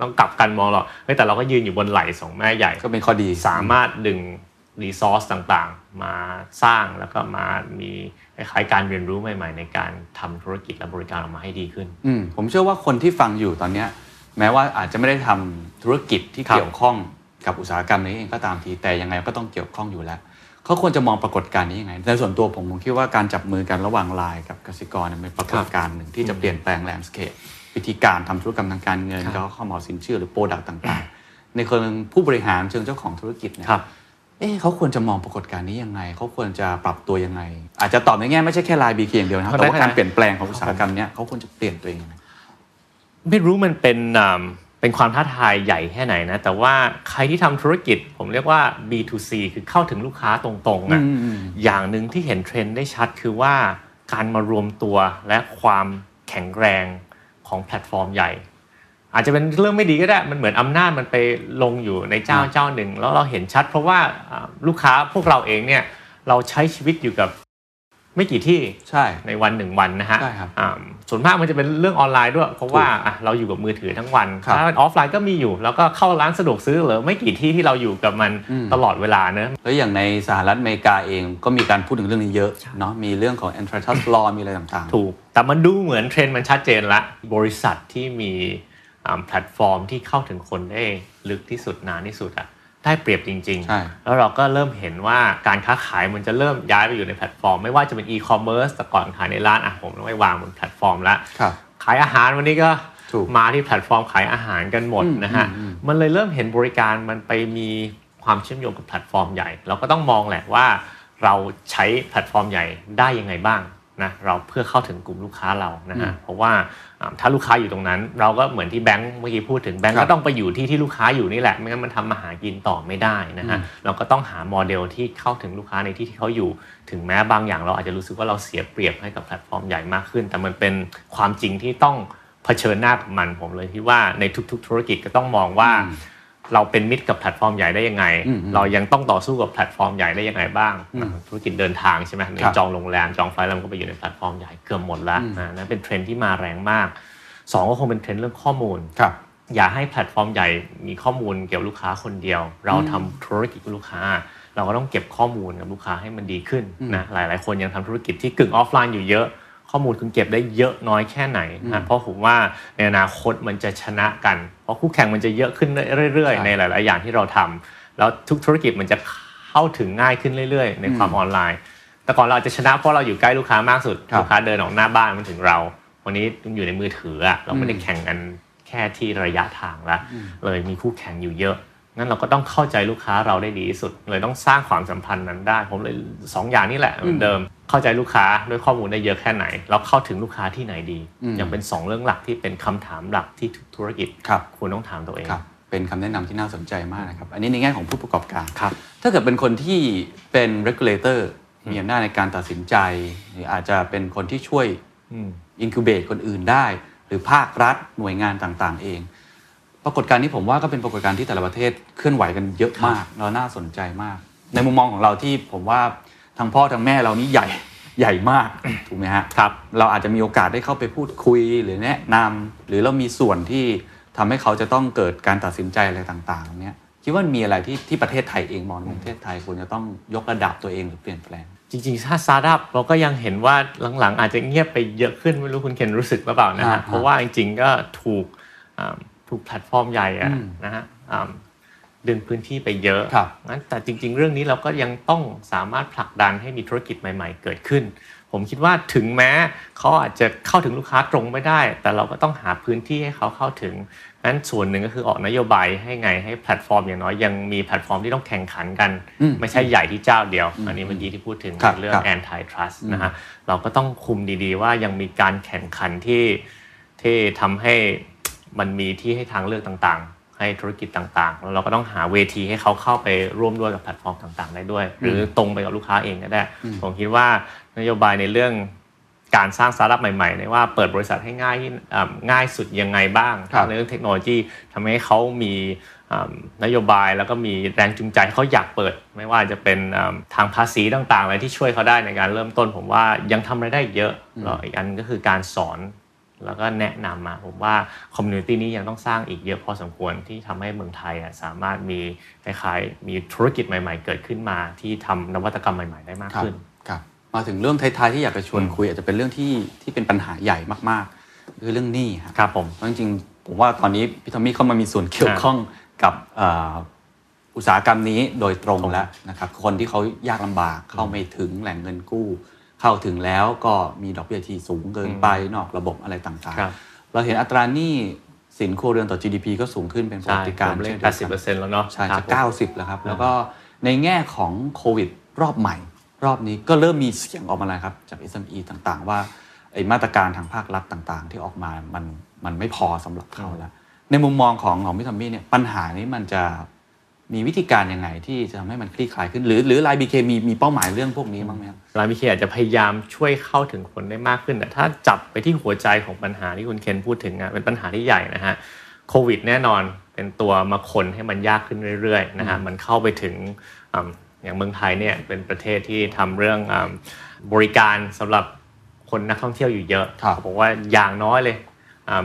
ต้องกลับกันมองหรอกเฮ้ยแต่เราก็ยืนอยู่บนไหล่สองแม่ใหญ่ก็เป็นข้อดีสามารถดึง resource ต่างๆ มาสร้างแล้วก็มามีคล้ายๆการเรียนรู้ใหม่ ๆ ในการทำธุรกิจและบริการออกมาให้ดีขึ้นอืมผมเชื่อว่าคนที่ฟังอยู่ตอนเนี้ยแม้ว่าอาจจะไม่ได้ทำธุรกิจที่ครับเกี่ยวข้องกับอุตสาหกรรมนี้เองก็ตามทีแต่ยังไงก็ต้องเกี่ยวข้องอยู่แล้ว เขาควรจะมองปรากฏการณ์นี้ยังไงในส่วนตัวผมผมคิดว่าการจับมือกันระหว่างไลน์กับกสิกรเนี่ยเป็นปรากฏการณ์หนึ่งที่จะเปลี่ยนแปลง landscape วิธีการทำธุรกรรมทางการเงินครับก็เข้ามาสินเชื่อหรือ product ต่างๆ ในเชิงผู้บริหารเชิงเจ้าของธุรกิจเนี่ยครับเอ๊ะเขาควรจะมองปรากฏการณ์นี้ยังไง เขาควรจะปรับตัวยังไง อาจจะตอบในแง่ไม่ใช่แค่ไลน์บีเคอย่างเดียวนะครับแต่ว่าการเปลี่ยนแปลงของอุตสาหกรรมเนี้ยเขาควรจะเปลี่ยนตัวเองยังไงไม่รู้มันเป็นอ่า เป็นความท้าทายใหญ่แค่ไหนนะ แต่ว่าใครที่ทำธุรกิจ ผมเรียกว่า B2C คือเข้าถึงลูกค้าตรงๆอะอืมอืมอย่างหนึ่งที่เห็นเทรนด์ได้ชัดคือว่าการมารวมตัวและความแข็งแรงของแพลตฟอร์มใหญ่ อาจจะเป็นเรื่องไม่ดีก็ได้ มันเหมือนอำนาจมันไปลงอยู่ในเจ้าครับเจ้าหนึ่ง แล้วเราเห็นชัด เพราะว่าอ่าลูกค้าพวกเราเองเนี่ยเราใช้ชีวิตอยู่กับไม่กี่ที่ใช่ในวันหนึ่งวันนะฮะใช่ครับอ่า ส่วนมากมันจะเป็นเรื่องออนไลน์ด้วยเพราะว่าอะเราอยู่กับมือถือทั้งวันครับถ้าออฟไลน์ก็มีอยู่ แล้วก็เข้าร้านสะดวกซื้อหรือไม่กี่ที่ที่เราอยู่กับมันอืมตลอดเวลาเนอะแล้วอย่างในสหรัฐอเมริกาเองก็มีการพูดถึงเรื่องนี้เยอะเนาะมีเรื่องของ antitrust law มีอะไรต่างๆ ถูก แต่มันดูเหมือนเทรนด์มันชัดเจนละบริษัทที่มีอ่าแพลตฟอร์มที่เข้าถึงคนได้ลึกที่สุดนานที่สุดอะ ได้เปรียบจริงใช่ๆแล้วเราก็เริ่มเห็นว่าการค้าขายมันจะเริ่มย้ายไปอยู่ในแพลตฟอร์ม ไม่ว่าจะเป็นอีคอมเมิร์ซแต่ก่อนขายในร้านอะผมต้องไปวางบนแพลตฟอร์มแล้วครับขายอาหารวันนี้ก็ถูกมาที่แพลตฟอร์มขายอาหารกันหมดอืมนะฮะอืมอืมมันเลยเริ่มเห็นบริการมันไปมีความเชื่อมโยงกับแพลตฟอร์มใหญ่ เราก็ต้องมองแหละว่า เราใช้แพลตฟอร์มใหญ่ได้ยังไงบ้าง นะเราเพื่อเข้าถึงกลุ่มลูกค้าเรานะฮะเพราะว่าอ่าถ้าลูกค้าอยู่ตรงนั้น เราก็เหมือนที่แบงก์เมื่อกี้พูดถึงแบงก์ครับก็ต้องไปอยู่ที่ที่ลูกค้าอยู่นี่แหละไม่งั้นมันทำมาหากินต่อไม่ได้นะฮะเราก็ต้องหาโมเดลที่เข้าถึงลูกค้าในที่ที่เขาอยู่ ถึงแม้บางอย่างเราอาจจะรู้สึกว่าเราเสียเปรียบให้กับแพลตฟอร์มใหญ่มากขึ้น แต่มันเป็นความจริงที่ต้องเผชิญหน้ากับมันผมเลยคิดว่าในทุก ๆ ธุรกิจก็ต้องมองว่า เราเป็นมิตรกับแพลตฟอร์มใหญ่ได้ยังไงอืมอืมเรายังต้องต่อสู้กับแพลตฟอร์มใหญ่ได้ยังไงบ้างอืมธุรกิจเดินทางใช่ไหมครับจองโรงแรมจองไฟลต์แล้วมันก็ไปอยู่ในแพลตฟอร์มใหญ่เกือบหมดแล้วอืมนะนั่นเป็นเทรนด์ที่มาแรงมากสองก็คงเป็นเทรนด์เรื่องข้อมูลครับอย่าให้แพลตฟอร์มใหญ่มีข้อมูลเกี่ยวกับลูกค้าคนเดียว เราทำธุรกิจกับลูกค้า เราก็ต้องเก็บข้อมูลกับลูกค้าให้มันดีขึ้นนะหลาย ๆ คนยังทำธุรกิจที่กึ่งออฟไลน์อยู่เยอะ ข้อมูลคุณเก็บได้เยอะน้อยแค่ไหนนะเพราะผมว่าในอนาคตมันจะชนะกัน เพราะคู่แข่งมันจะเยอะขึ้นเรื่อยใช่ๆในหลาย ๆ อย่างที่เราทำแล้วทุกธุรกิจมันจะเข้าถึงง่ายขึ้นเรื่อย ๆ ในความออนไลน์ แต่ก่อนเราอาจจะชนะเพราะเราอยู่ใกล้ลูกค้ามากสุดครับลูกค้าเดินออกหน้าบ้านมันถึงเรา วันนี้มันอยู่ในมือถืออะเราไม่ได้แข่งกันแค่ที่ระยะทางละเลยมีคู่แข่งอยู่เยอะ งั้นเราก็ต้องเข้าใจลูกค้าเราได้ดีที่สุด เลยต้องสร้างความสัมพันธ์นั้นได้ ผมเลยสองอย่างนี้แหละเหมือนเดิม เข้าใจลูกค้าด้วยข้อมูลได้เยอะแค่ไหนแล้วเข้าถึงลูกค้าที่ไหนดีอืมยังเป็นสองเรื่องหลักที่เป็นคำถามหลักที่ทุกธุรกิจครับควรต้องถามตัวเองครับเป็นคำแนะนำที่น่าสนใจมากนะครับ อันนี้ในแง่ของผู้ประกอบการครับ ถ้าเกิดเป็นคนที่เป็น regulator มีอำนาจในการตัดสินใจ หรืออาจจะเป็นคนที่ช่วยอืม incubate คนอื่นได้ หรือภาครัฐหน่วยงานต่างๆ เอง ปรากฏการณ์นี้ผมว่าก็เป็นปรากฏการณ์ที่แต่ละประเทศเคลื่อนไหวกันเยอะมากแล้วน่าสนใจมาก ในมุมมองของเราที่ผมว่าทั้งพ่อทั้งแม่เรานี่ใหญ่ใหญ่มากถูกไหมฮะครับ เราอาจจะมีโอกาสได้เข้าไปพูดคุยหรือแนะนำหรือเรามีส่วนที่ทำให้เขาจะต้องเกิดการตัดสินใจอะไรต่างๆเนี้ยคิดว่ามีอะไรที่ที่ประเทศไทยเองมองในประเทศไทยควรจะต้องยกระดับตัวเองหรือเปลี่ยนแปลงจริงๆ ถ้าสตาร์ทอัพเราก็ยังเห็นว่าหลังๆ อาจจะเงียบไปเยอะขึ้นไม่รู้คุณเคนรู้สึกหรือเปล่านะอ่าฮะเพราะว่าจริงๆก็ถูกอ่า ถูกแพลตฟอร์มใหญ่อะอืมนะฮะอ่าดึงพื้นที่ไปเยอะครับงั้นแต่จริง ๆ เรื่องนี้เราก็ยังต้องสามารถผลักดันให้มีธุรกิจใหม่ ๆ เกิดขึ้น ผมคิดว่าถึงแม้เขาอาจจะเข้าถึงลูกค้าตรงไม่ได้ แต่เราก็ต้องหาพื้นที่ให้เขาเข้าถึงงั้นส่วนหนึ่งก็คือออกนโยบายให้ไงให้แพลตฟอร์มอย่างน้อยยังมีแพลตฟอร์มที่ต้องแข่งขันกันอืมไม่ใช่ใหญ่ที่เจ้าเดียว อันนี้เมื่อกี้ที่พูดถึงครับเรื่อครังบ anti trust นะฮะเราก็ต้องคุมดีๆ ว่ายังมีการแข่งขันที่ที่ทำให้ มันมีที่ให้ทางเลือกต่างๆ ให้ธุรกิจต่างๆ แล้วเราก็ต้องหาเวทีให้เขาเข้าไปร่วมด้วยกับแพลตฟอร์มต่าง ๆ ได้ด้วย หรือตรงไปกับลูกค้าเองก็ได้ ผมคิดว่านโยบายในเรื่องการสร้างสตาร์ทอัพใหม่ๆในว่าเปิดบริษัทให้ง่ายที่อ่าง่ายสุดยังไงบ้างครับในเรื่องเทคโนโลยีทำให้เขามีอ่านโยบายแล้วก็มีแรงจูงใจให้เขาอยากเปิด ไม่ว่าจะเป็นอ่าทางภาษีต่างๆอะไรที่ช่วยเขาได้ในการเริ่มต้น ผมว่ายังทำอะไรได้อีกเยอะแล้วอีกอันก็คือการสอน แล้วก็แนะนำมาผมว่า community นี้ยังต้องสร้างอีกเยอะพอสมควรที่ทำให้เมืองไทยอะสามารถมีคล้ายๆมีธุรกิจใหม่ๆ เกิดขึ้นมาที่ทำนวัตกรรมใหม่ ๆ ได้มากครับขึ้นครับมาถึงเรื่องท้ายๆที่อยากจะชวนคุยอาจจะเป็นเรื่องที่ที่เป็นปัญหาใหญ่มากๆ คือเรื่องหนี้ครับครับผมเพราะจริงๆผมว่าตอนนี้พี่ทอมมี่เข้ามามีส่วนเกี่ยวข้องกับเอ่ออุตสาหกรรมนี้โดยตรงแล้วนะครับคนที่เขายากลำบากเข้าไม่ถึงแหล่งเงินกู้ เข้าถึงแล้วก็มีดอกเบี้ยที่สูงเกินไปนอกระบบอะไรต่างครับๆเราเห็นอัตราหนี้สินครัวเรือนต่อ GDP ก็สูงขึ้นเป็นปกใช่ติการผมเล่นช่นดียวกัน80%แล้วเนาะใช่ครัจะบผมเก้าสิบแล้วครับ แล้วก็ในแง่ของโควิดรอบใหม่ รอบนี้ก็เริ่มมีเสียงออกมาแล้วครับ จาก SME ต่างๆ ว่าไอ้มาตรการทางภาครัฐต่างๆ ที่ออกมามันมันไม่พอสำหรับเขาแล้วในมุมมองของของพี่ทอมมี่เนี่ยปัญหานี้มันจะ มีวิธีการยังไงที่จะทำให้มันคลี่คลายขึ้น หรือหรือไลน์บีเคมีมีเป้าหมายเรื่องพวกนี้บ้างไหมครับ LINE BK อาจจะพยายามช่วยเข้าถึงคนได้มากขึ้นแต่ถ้าจับไปที่หัวใจของปัญหาที่คุณเคนพูดถึงอะเป็นปัญหาที่ใหญ่นะฮะโควิดแน่นอนเป็นตัวมาคนให้มันยากขึ้นเรื่อยๆนะฮะมันเข้าไปถึงอืมอย่างเมืองไทยเนี่ยเป็นประเทศที่ทำเรื่องอืมบริการสำหรับคนนักท่องเที่ยวอยู่เยอะครับเขาบอกว่าอย่างน้อยเลย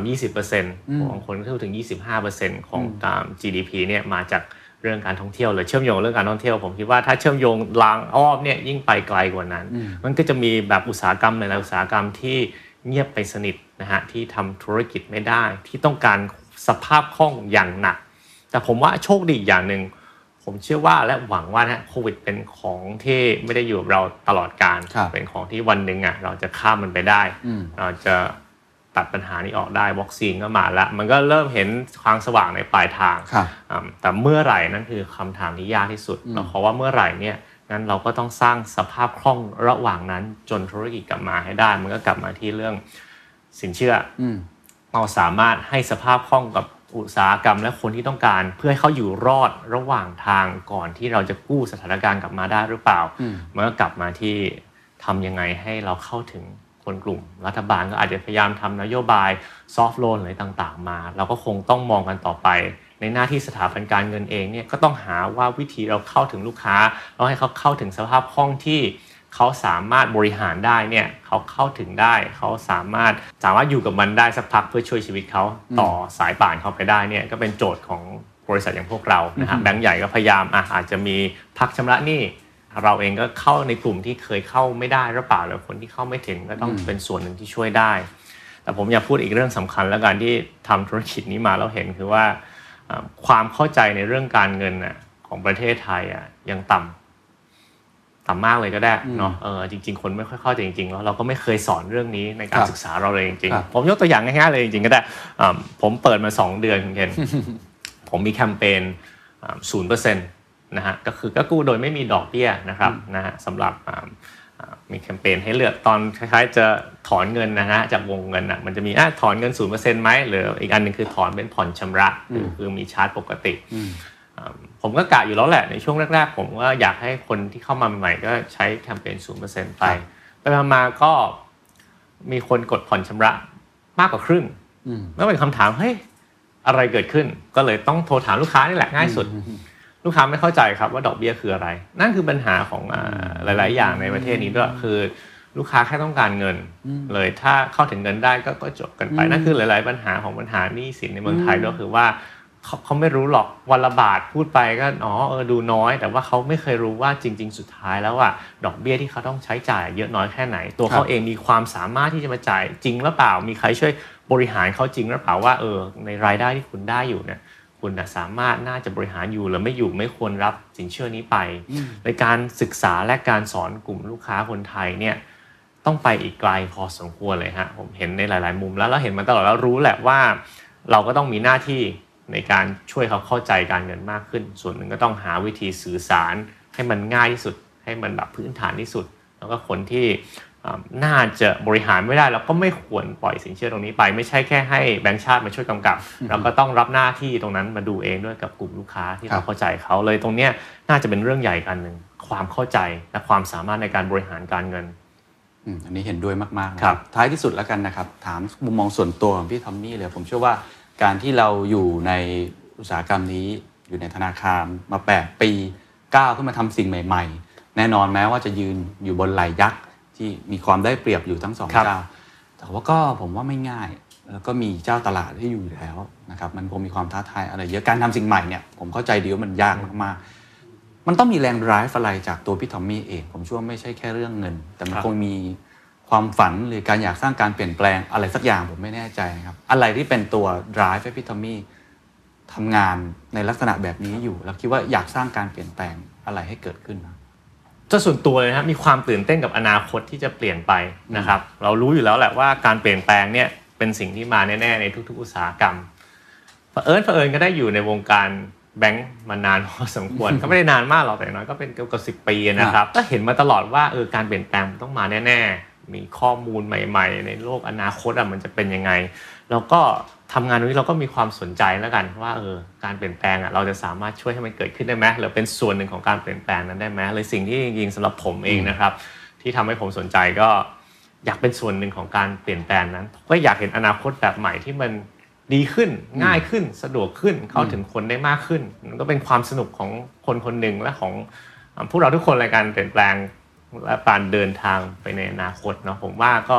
ยี่สิบเปอร์เซ็นต์บางคนก็ถึง 25เปอร์เซ็นต์ของตาม GDP เนี่ยมาจาก เรื่องการท่องเที่ยวเลยเชื่อมโยงเรื่องการท่องเที่ยว ผมคิดว่าถ้าเชื่อมโยงลางอ้อมเนี่ยยิ่งไปไกลกว่านั้น มันก็จะมีแบบอุตสาหกรรมหลายๆอุตสาหกรรมที่เงียบไปสนิทนะฮะที่ทำธุรกิจไม่ได้ ที่ต้องการสภาพคล่องอย่างหนัก แต่ผมว่าโชคดีอีกอย่างหนึ่งผมเชื่อว่าและหวังว่านะโควิดเป็นของที่ไม่ได้อยู่กับเราตลอดการครับเป็นของที่วันหนึ่งอะเราจะข้ามมันไปได้อืมเราจะ ตัดปัญหานี้ออกได้วัคซีนก็มาแล้วมันก็เริ่มเห็นทางสว่างในปลายทางครับอ่าแต่เมื่อไหร่นั่นคือคำถามที่ยากที่สุดเราขอว่าเมื่อไหร่เนี่ยงั้นเราก็ต้องสร้างสภาพคล่องระหว่างนั้นจนธุรกิจกลับมาให้ได้ มันก็กลับมาที่เรื่องสินเชื่ออมเราสามารถให้สภาพคล่องกับอุตสาหกรรมและคนที่ต้องการ เพื่อให้เขาอยู่รอดระหว่างทางก่อนที่เราจะกู้สถานการณ์กลับมาได้หรือเปล่าอืมมันก็กลับมาที่ทำยังไงให้เราเข้าถึง คนกลุ่ม รัฐบาลก็อาจจะพยายามทำนโยบายซอฟ t ์โลนอะไรต่างๆ มา เราก็คงต้องมองกันต่อไป ในหน้าที่สถาบันการเงินเองเนี่ยก็ต้องหาว่าวิธีเราเข้าถึงลูกค้าเราให้เขาเข้าถึงสภาพคล่องที่เขาสามารถบริหารได้เนี่ยเขาเข้าถึงได้ เขาสามารถสามารถอยู่กับมันได้สักพักเพื่อช่วยชีวิตเขาต่อสายป่านเขาไปได้เนี่ยก็เป็นโจทย์ของบริษัทอย่างพวกเรานะฮะแบงก์ใหญ่ก็พยายามอะอาจจะมีพักชำระหนี้ เราเองก็เข้าในกลุ่มที่เคยเข้าไม่ได้หรือเปล่าหรือคนที่เข้าไม่ถึงก็ต้องเป็นส่วนหนึ่งที่ช่วยได้ แต่ผมอยากพูดอีกเรื่องสำคัญแล้วกันที่ทำธุรกิจนี้มาแล้วเห็นคือว่าอ่าความเข้าใจในเรื่องการเงินน่ะของประเทศไทยอะยังต่ำต่ำมากเลยก็ได้เนาะเออจริง ๆ คนไม่ค่อยเข้าใจจริงๆแล้วเราก็ไม่เคยสอนเรื่องนี้ในกาครรับศึกษาเราเลยจริงครับๆผมยกตัวอย่างง่ายๆเลยจริงๆก็ได้อ่าผมเปิดมาสองเดือนคุณเคนผมมีแคมเปญศูนย์เปอร์เซ็นต์ นะฮะก็คือก็กู้โดยไม่มีดอกเบี้ยนะครับนะฮะสำหรับอ่าอ่ามีแคมเปญให้เลือกตอนคล้ายๆจะถอนเงินนะฮะจากวงเงินอะมันจะมีอะถอนเงินศูนย์เปอร์เซ็นต์ไหมหรืออีกอันหนึ่งคือถอนเป็นผ่อนชำระคือคือมีชาร์จปกติอ่าผมก็กะอยู่แล้วแหละในช่วงแรกๆ ผมก็อยากให้คนที่เข้ามาใหม่ๆก็ใช้แคมเปญศูนย์เปอร์เซ็นต์ไปไปมาๆก็มีคนกดผ่อนชำระมากกว่าครึ่งอืมแล้วเป็นคำถามเฮ้ยอะไรเกิดขึ้นก็เลยต้องโทรถามลูกค้านี่แหละง่ายสุด ลูกค้าไม่เข้าใจครับว่าดอกเบี้ยคืออะไร นั่นคือปัญหาของอ่าหลาย ๆ อย่างในประเทศนี้ด้วยคือลูกค้าแค่ต้องการเงิน เลยถ้าเข้าถึงเงินได้ก็ก็จบกันไปนั่นคือหลาย ๆ ปัญหาของปัญหาหนี้สินในเมืองไทยด้วยคือว่าเขาเขาไม่รู้หรอกวันละบาทพูดไปก็อ๋อเออดูน้อย แต่ว่าเขาไม่เคยรู้ว่าจริง ๆ สุดท้ายแล้วอะดอกเบี้ยที่เขาต้องใช้จ่ายเยอะน้อยแค่ไหน ตัวเขาเองมีความสามารถที่จะมาจ่ายจริงหรือเปล่า มีใครช่วยบริหารเขาจริงหรือเปล่าว่าเออในรายได้ที่คุณได้อยู่เนี่ย คุณน่ะสามารถน่าจะบริหารอยู่หรือไม่อยู่ไม่ควรรับสินเชื่อนี้ไป ในการศึกษาและการสอนกลุ่มลูกค้าคนไทยเนี่ยต้องไปอีกไกลพอสมควรเลยฮะผมเห็นในหลาย ๆ มุมแล้วแล้วเห็นมาตลอดแล้วรู้แหละว่า เราก็ต้องมีหน้าที่ในการช่วยเขาเข้าใจการเงินมากขึ้น ส่วนหนึ่งก็ต้องหาวิธีสื่อสารให้มันง่ายที่สุด ให้มันแบบพื้นฐานที่สุด แล้วก็คนที่อ่า น่าจะบริหารไม่ได้เราก็ไม่ควรปล่อยสินเชื่อตรงนี้ไป ไม่ใช่แค่ให้แบงก์ชาติมาช่วยกำกับเราก็ต้องรับหน้าที่ตรงนั้นมาดูเองด้วยกับกลุ่มลูกค้าที่ครัเราบเข้าใจเขาเลยตรงเนี้ยน่าจะเป็นเรื่องใหญ่กันหนึ่งความเข้าใจและความสามารถในการบริหารการเงินอืมอันนี้เห็นด้วยมากๆนะครับท้ายที่สุดแล้วกันนะครับ ถามมุมมองส่วนตัวของพี่ทอมมี่เลย ผมเชื่อว่าการที่เราอยู่ในอุตสาหกรรมนี้ อยู่ในธนาคารมา 8 ปีก้าวขึ้นมาทำสิ่งใหม่ ๆ แน่นอนแม้ว่าจะยืนอยู่บนไหลยักษ์ ที่มีความได้เปรียบอยู่ทั้งสองครับเจ้า แต่ว่าก็ผมว่าไม่ง่าย แล้วก็มีเจ้าตลาดที่อยู่อยู่แล้วนะครับมันคงมีความท้าทายอะไรเยอะการทำสิ่งใหม่เนี่ยผมเข้าใจดีว่ามันยากมากๆ มันต้องมีแรง drive อะไรจากตัวพี่ทอมมี่เอง ผมเชื่อว่าไม่ใช่แค่เรื่องเงิน แต่มันครับคงมีความฝันหรือการอยากสร้างการเปลี่ยนแปลงอะไรสักอย่างผมไม่แน่ใจนะครับอะไรที่เป็นตัว drive ให้พี่ทอมมี่ทำงานในลักษณะแบบนี้อยู่ แล้วคิดว่าอยากสร้างการเปลี่ยนแปลงอะไรให้เกิดขึ้นนะ จะส่วนตัวเลยนะครับมีความตื่นเต้นกับอนาคตที่จะเปลี่ยนไปนะครับ เรารู้อยู่แล้วแหละว่าการเปลี่ยนแปลงเนี่ยเป็นสิ่งที่มาแน่ๆในทุก ๆ อุตสาหกรรมเผอิญเผอิญก็ได้อยู่ในวงการแบงก์มานานพอสมควรก็ไม่ได้นานมากหรอกแต่อย่างน้อยก็เป็นเกือบกับสิปีนะครับก็เห็นมาตลอดว่าเออการเปลี่ยนแปลงมันต้องมาแน่ ๆ มีข้อมูลใหม่ ๆ ในโลกอนาคตอะมันจะเป็นยังไง แล้วก็ทำงานตรงนี้เราก็มีความสนใจแล้วกันว่าเออการเปลี่ยนแปลงอะเราจะสามารถช่วยให้มันเกิดขึ้นได้ไหมหรือเป็นส่วนหนึ่งของการเปลี่ยนแปลงนั้นได้ไหมเลยสิ่งที่จริงๆสำหรับผมเองนะครับ ที่ทำให้ผมสนใจก็อยากเป็นส่วนหนึ่งของการเปลี่ยนแปลงนั้นก็อยากเห็นอนาคตแบบใหม่ที่มันดีขึ้นง่ายขึ้นสะดวกขึ้นเข้าถึงคนได้มากขึ้นมันก็เป็นความสนุกของคนคนหนึ่งและของพวกเราทุกคนในการเปลี่ยนแปลงและการเดินทางไปในอนาคตเนาะผมว่าก็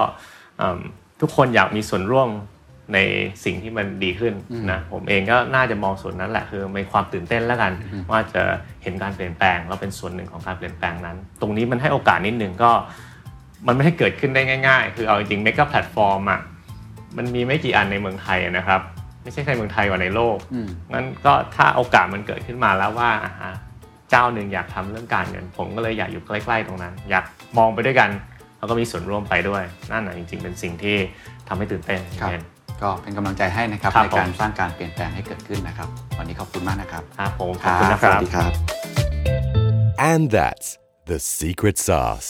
ทุกคนอยากมีส่วนร่วม ในสิ่งที่มันดีขึ้นนะผมเองก็น่าจะมองส่วนนั้นแหละคือมีความตื่นเต้นแล้วกัน ว่าจะเห็นการเปลี่ยนแปลงเราเป็นส่วนหนึ่งของการเปลี่ยนแปลงนั้น ตรงนี้มันให้โอกาสนิดหนึ่งก็มันไม่ได้เกิดขึ้นได้ง่าย ๆ คือเอาจริงๆเมกะแพลตฟอร์มอะมันมีไม่กี่อันในเมืองไทยนะครับ ไม่ใช่แค่เมืองไทยกว่าในโลกงั้นก็ถ้าโอกาสมันเกิดขึ้นมาแล้วว่าเจ้าหนึ่งอยากทำเรื่องการเงิน ผมก็เลยอยากอยู่ใกล้ๆตรงนั้น อยากมองไปด้วยกันแล้วก็มีส่วนร่วมไปด้วยนั่นแหะจริง ๆ เป็นสิ่งที่ทำให้ตื่นเต้น ก็เป็นกำลังใจให้นะครับในการสร้างการเปลี่ยนแปลงให้เกิดขึ้นนะครับ วันนี้ขอบคุณมากนะครับครับผมขอบคุณนะครับสวัสดีครับ and that's the secret sauce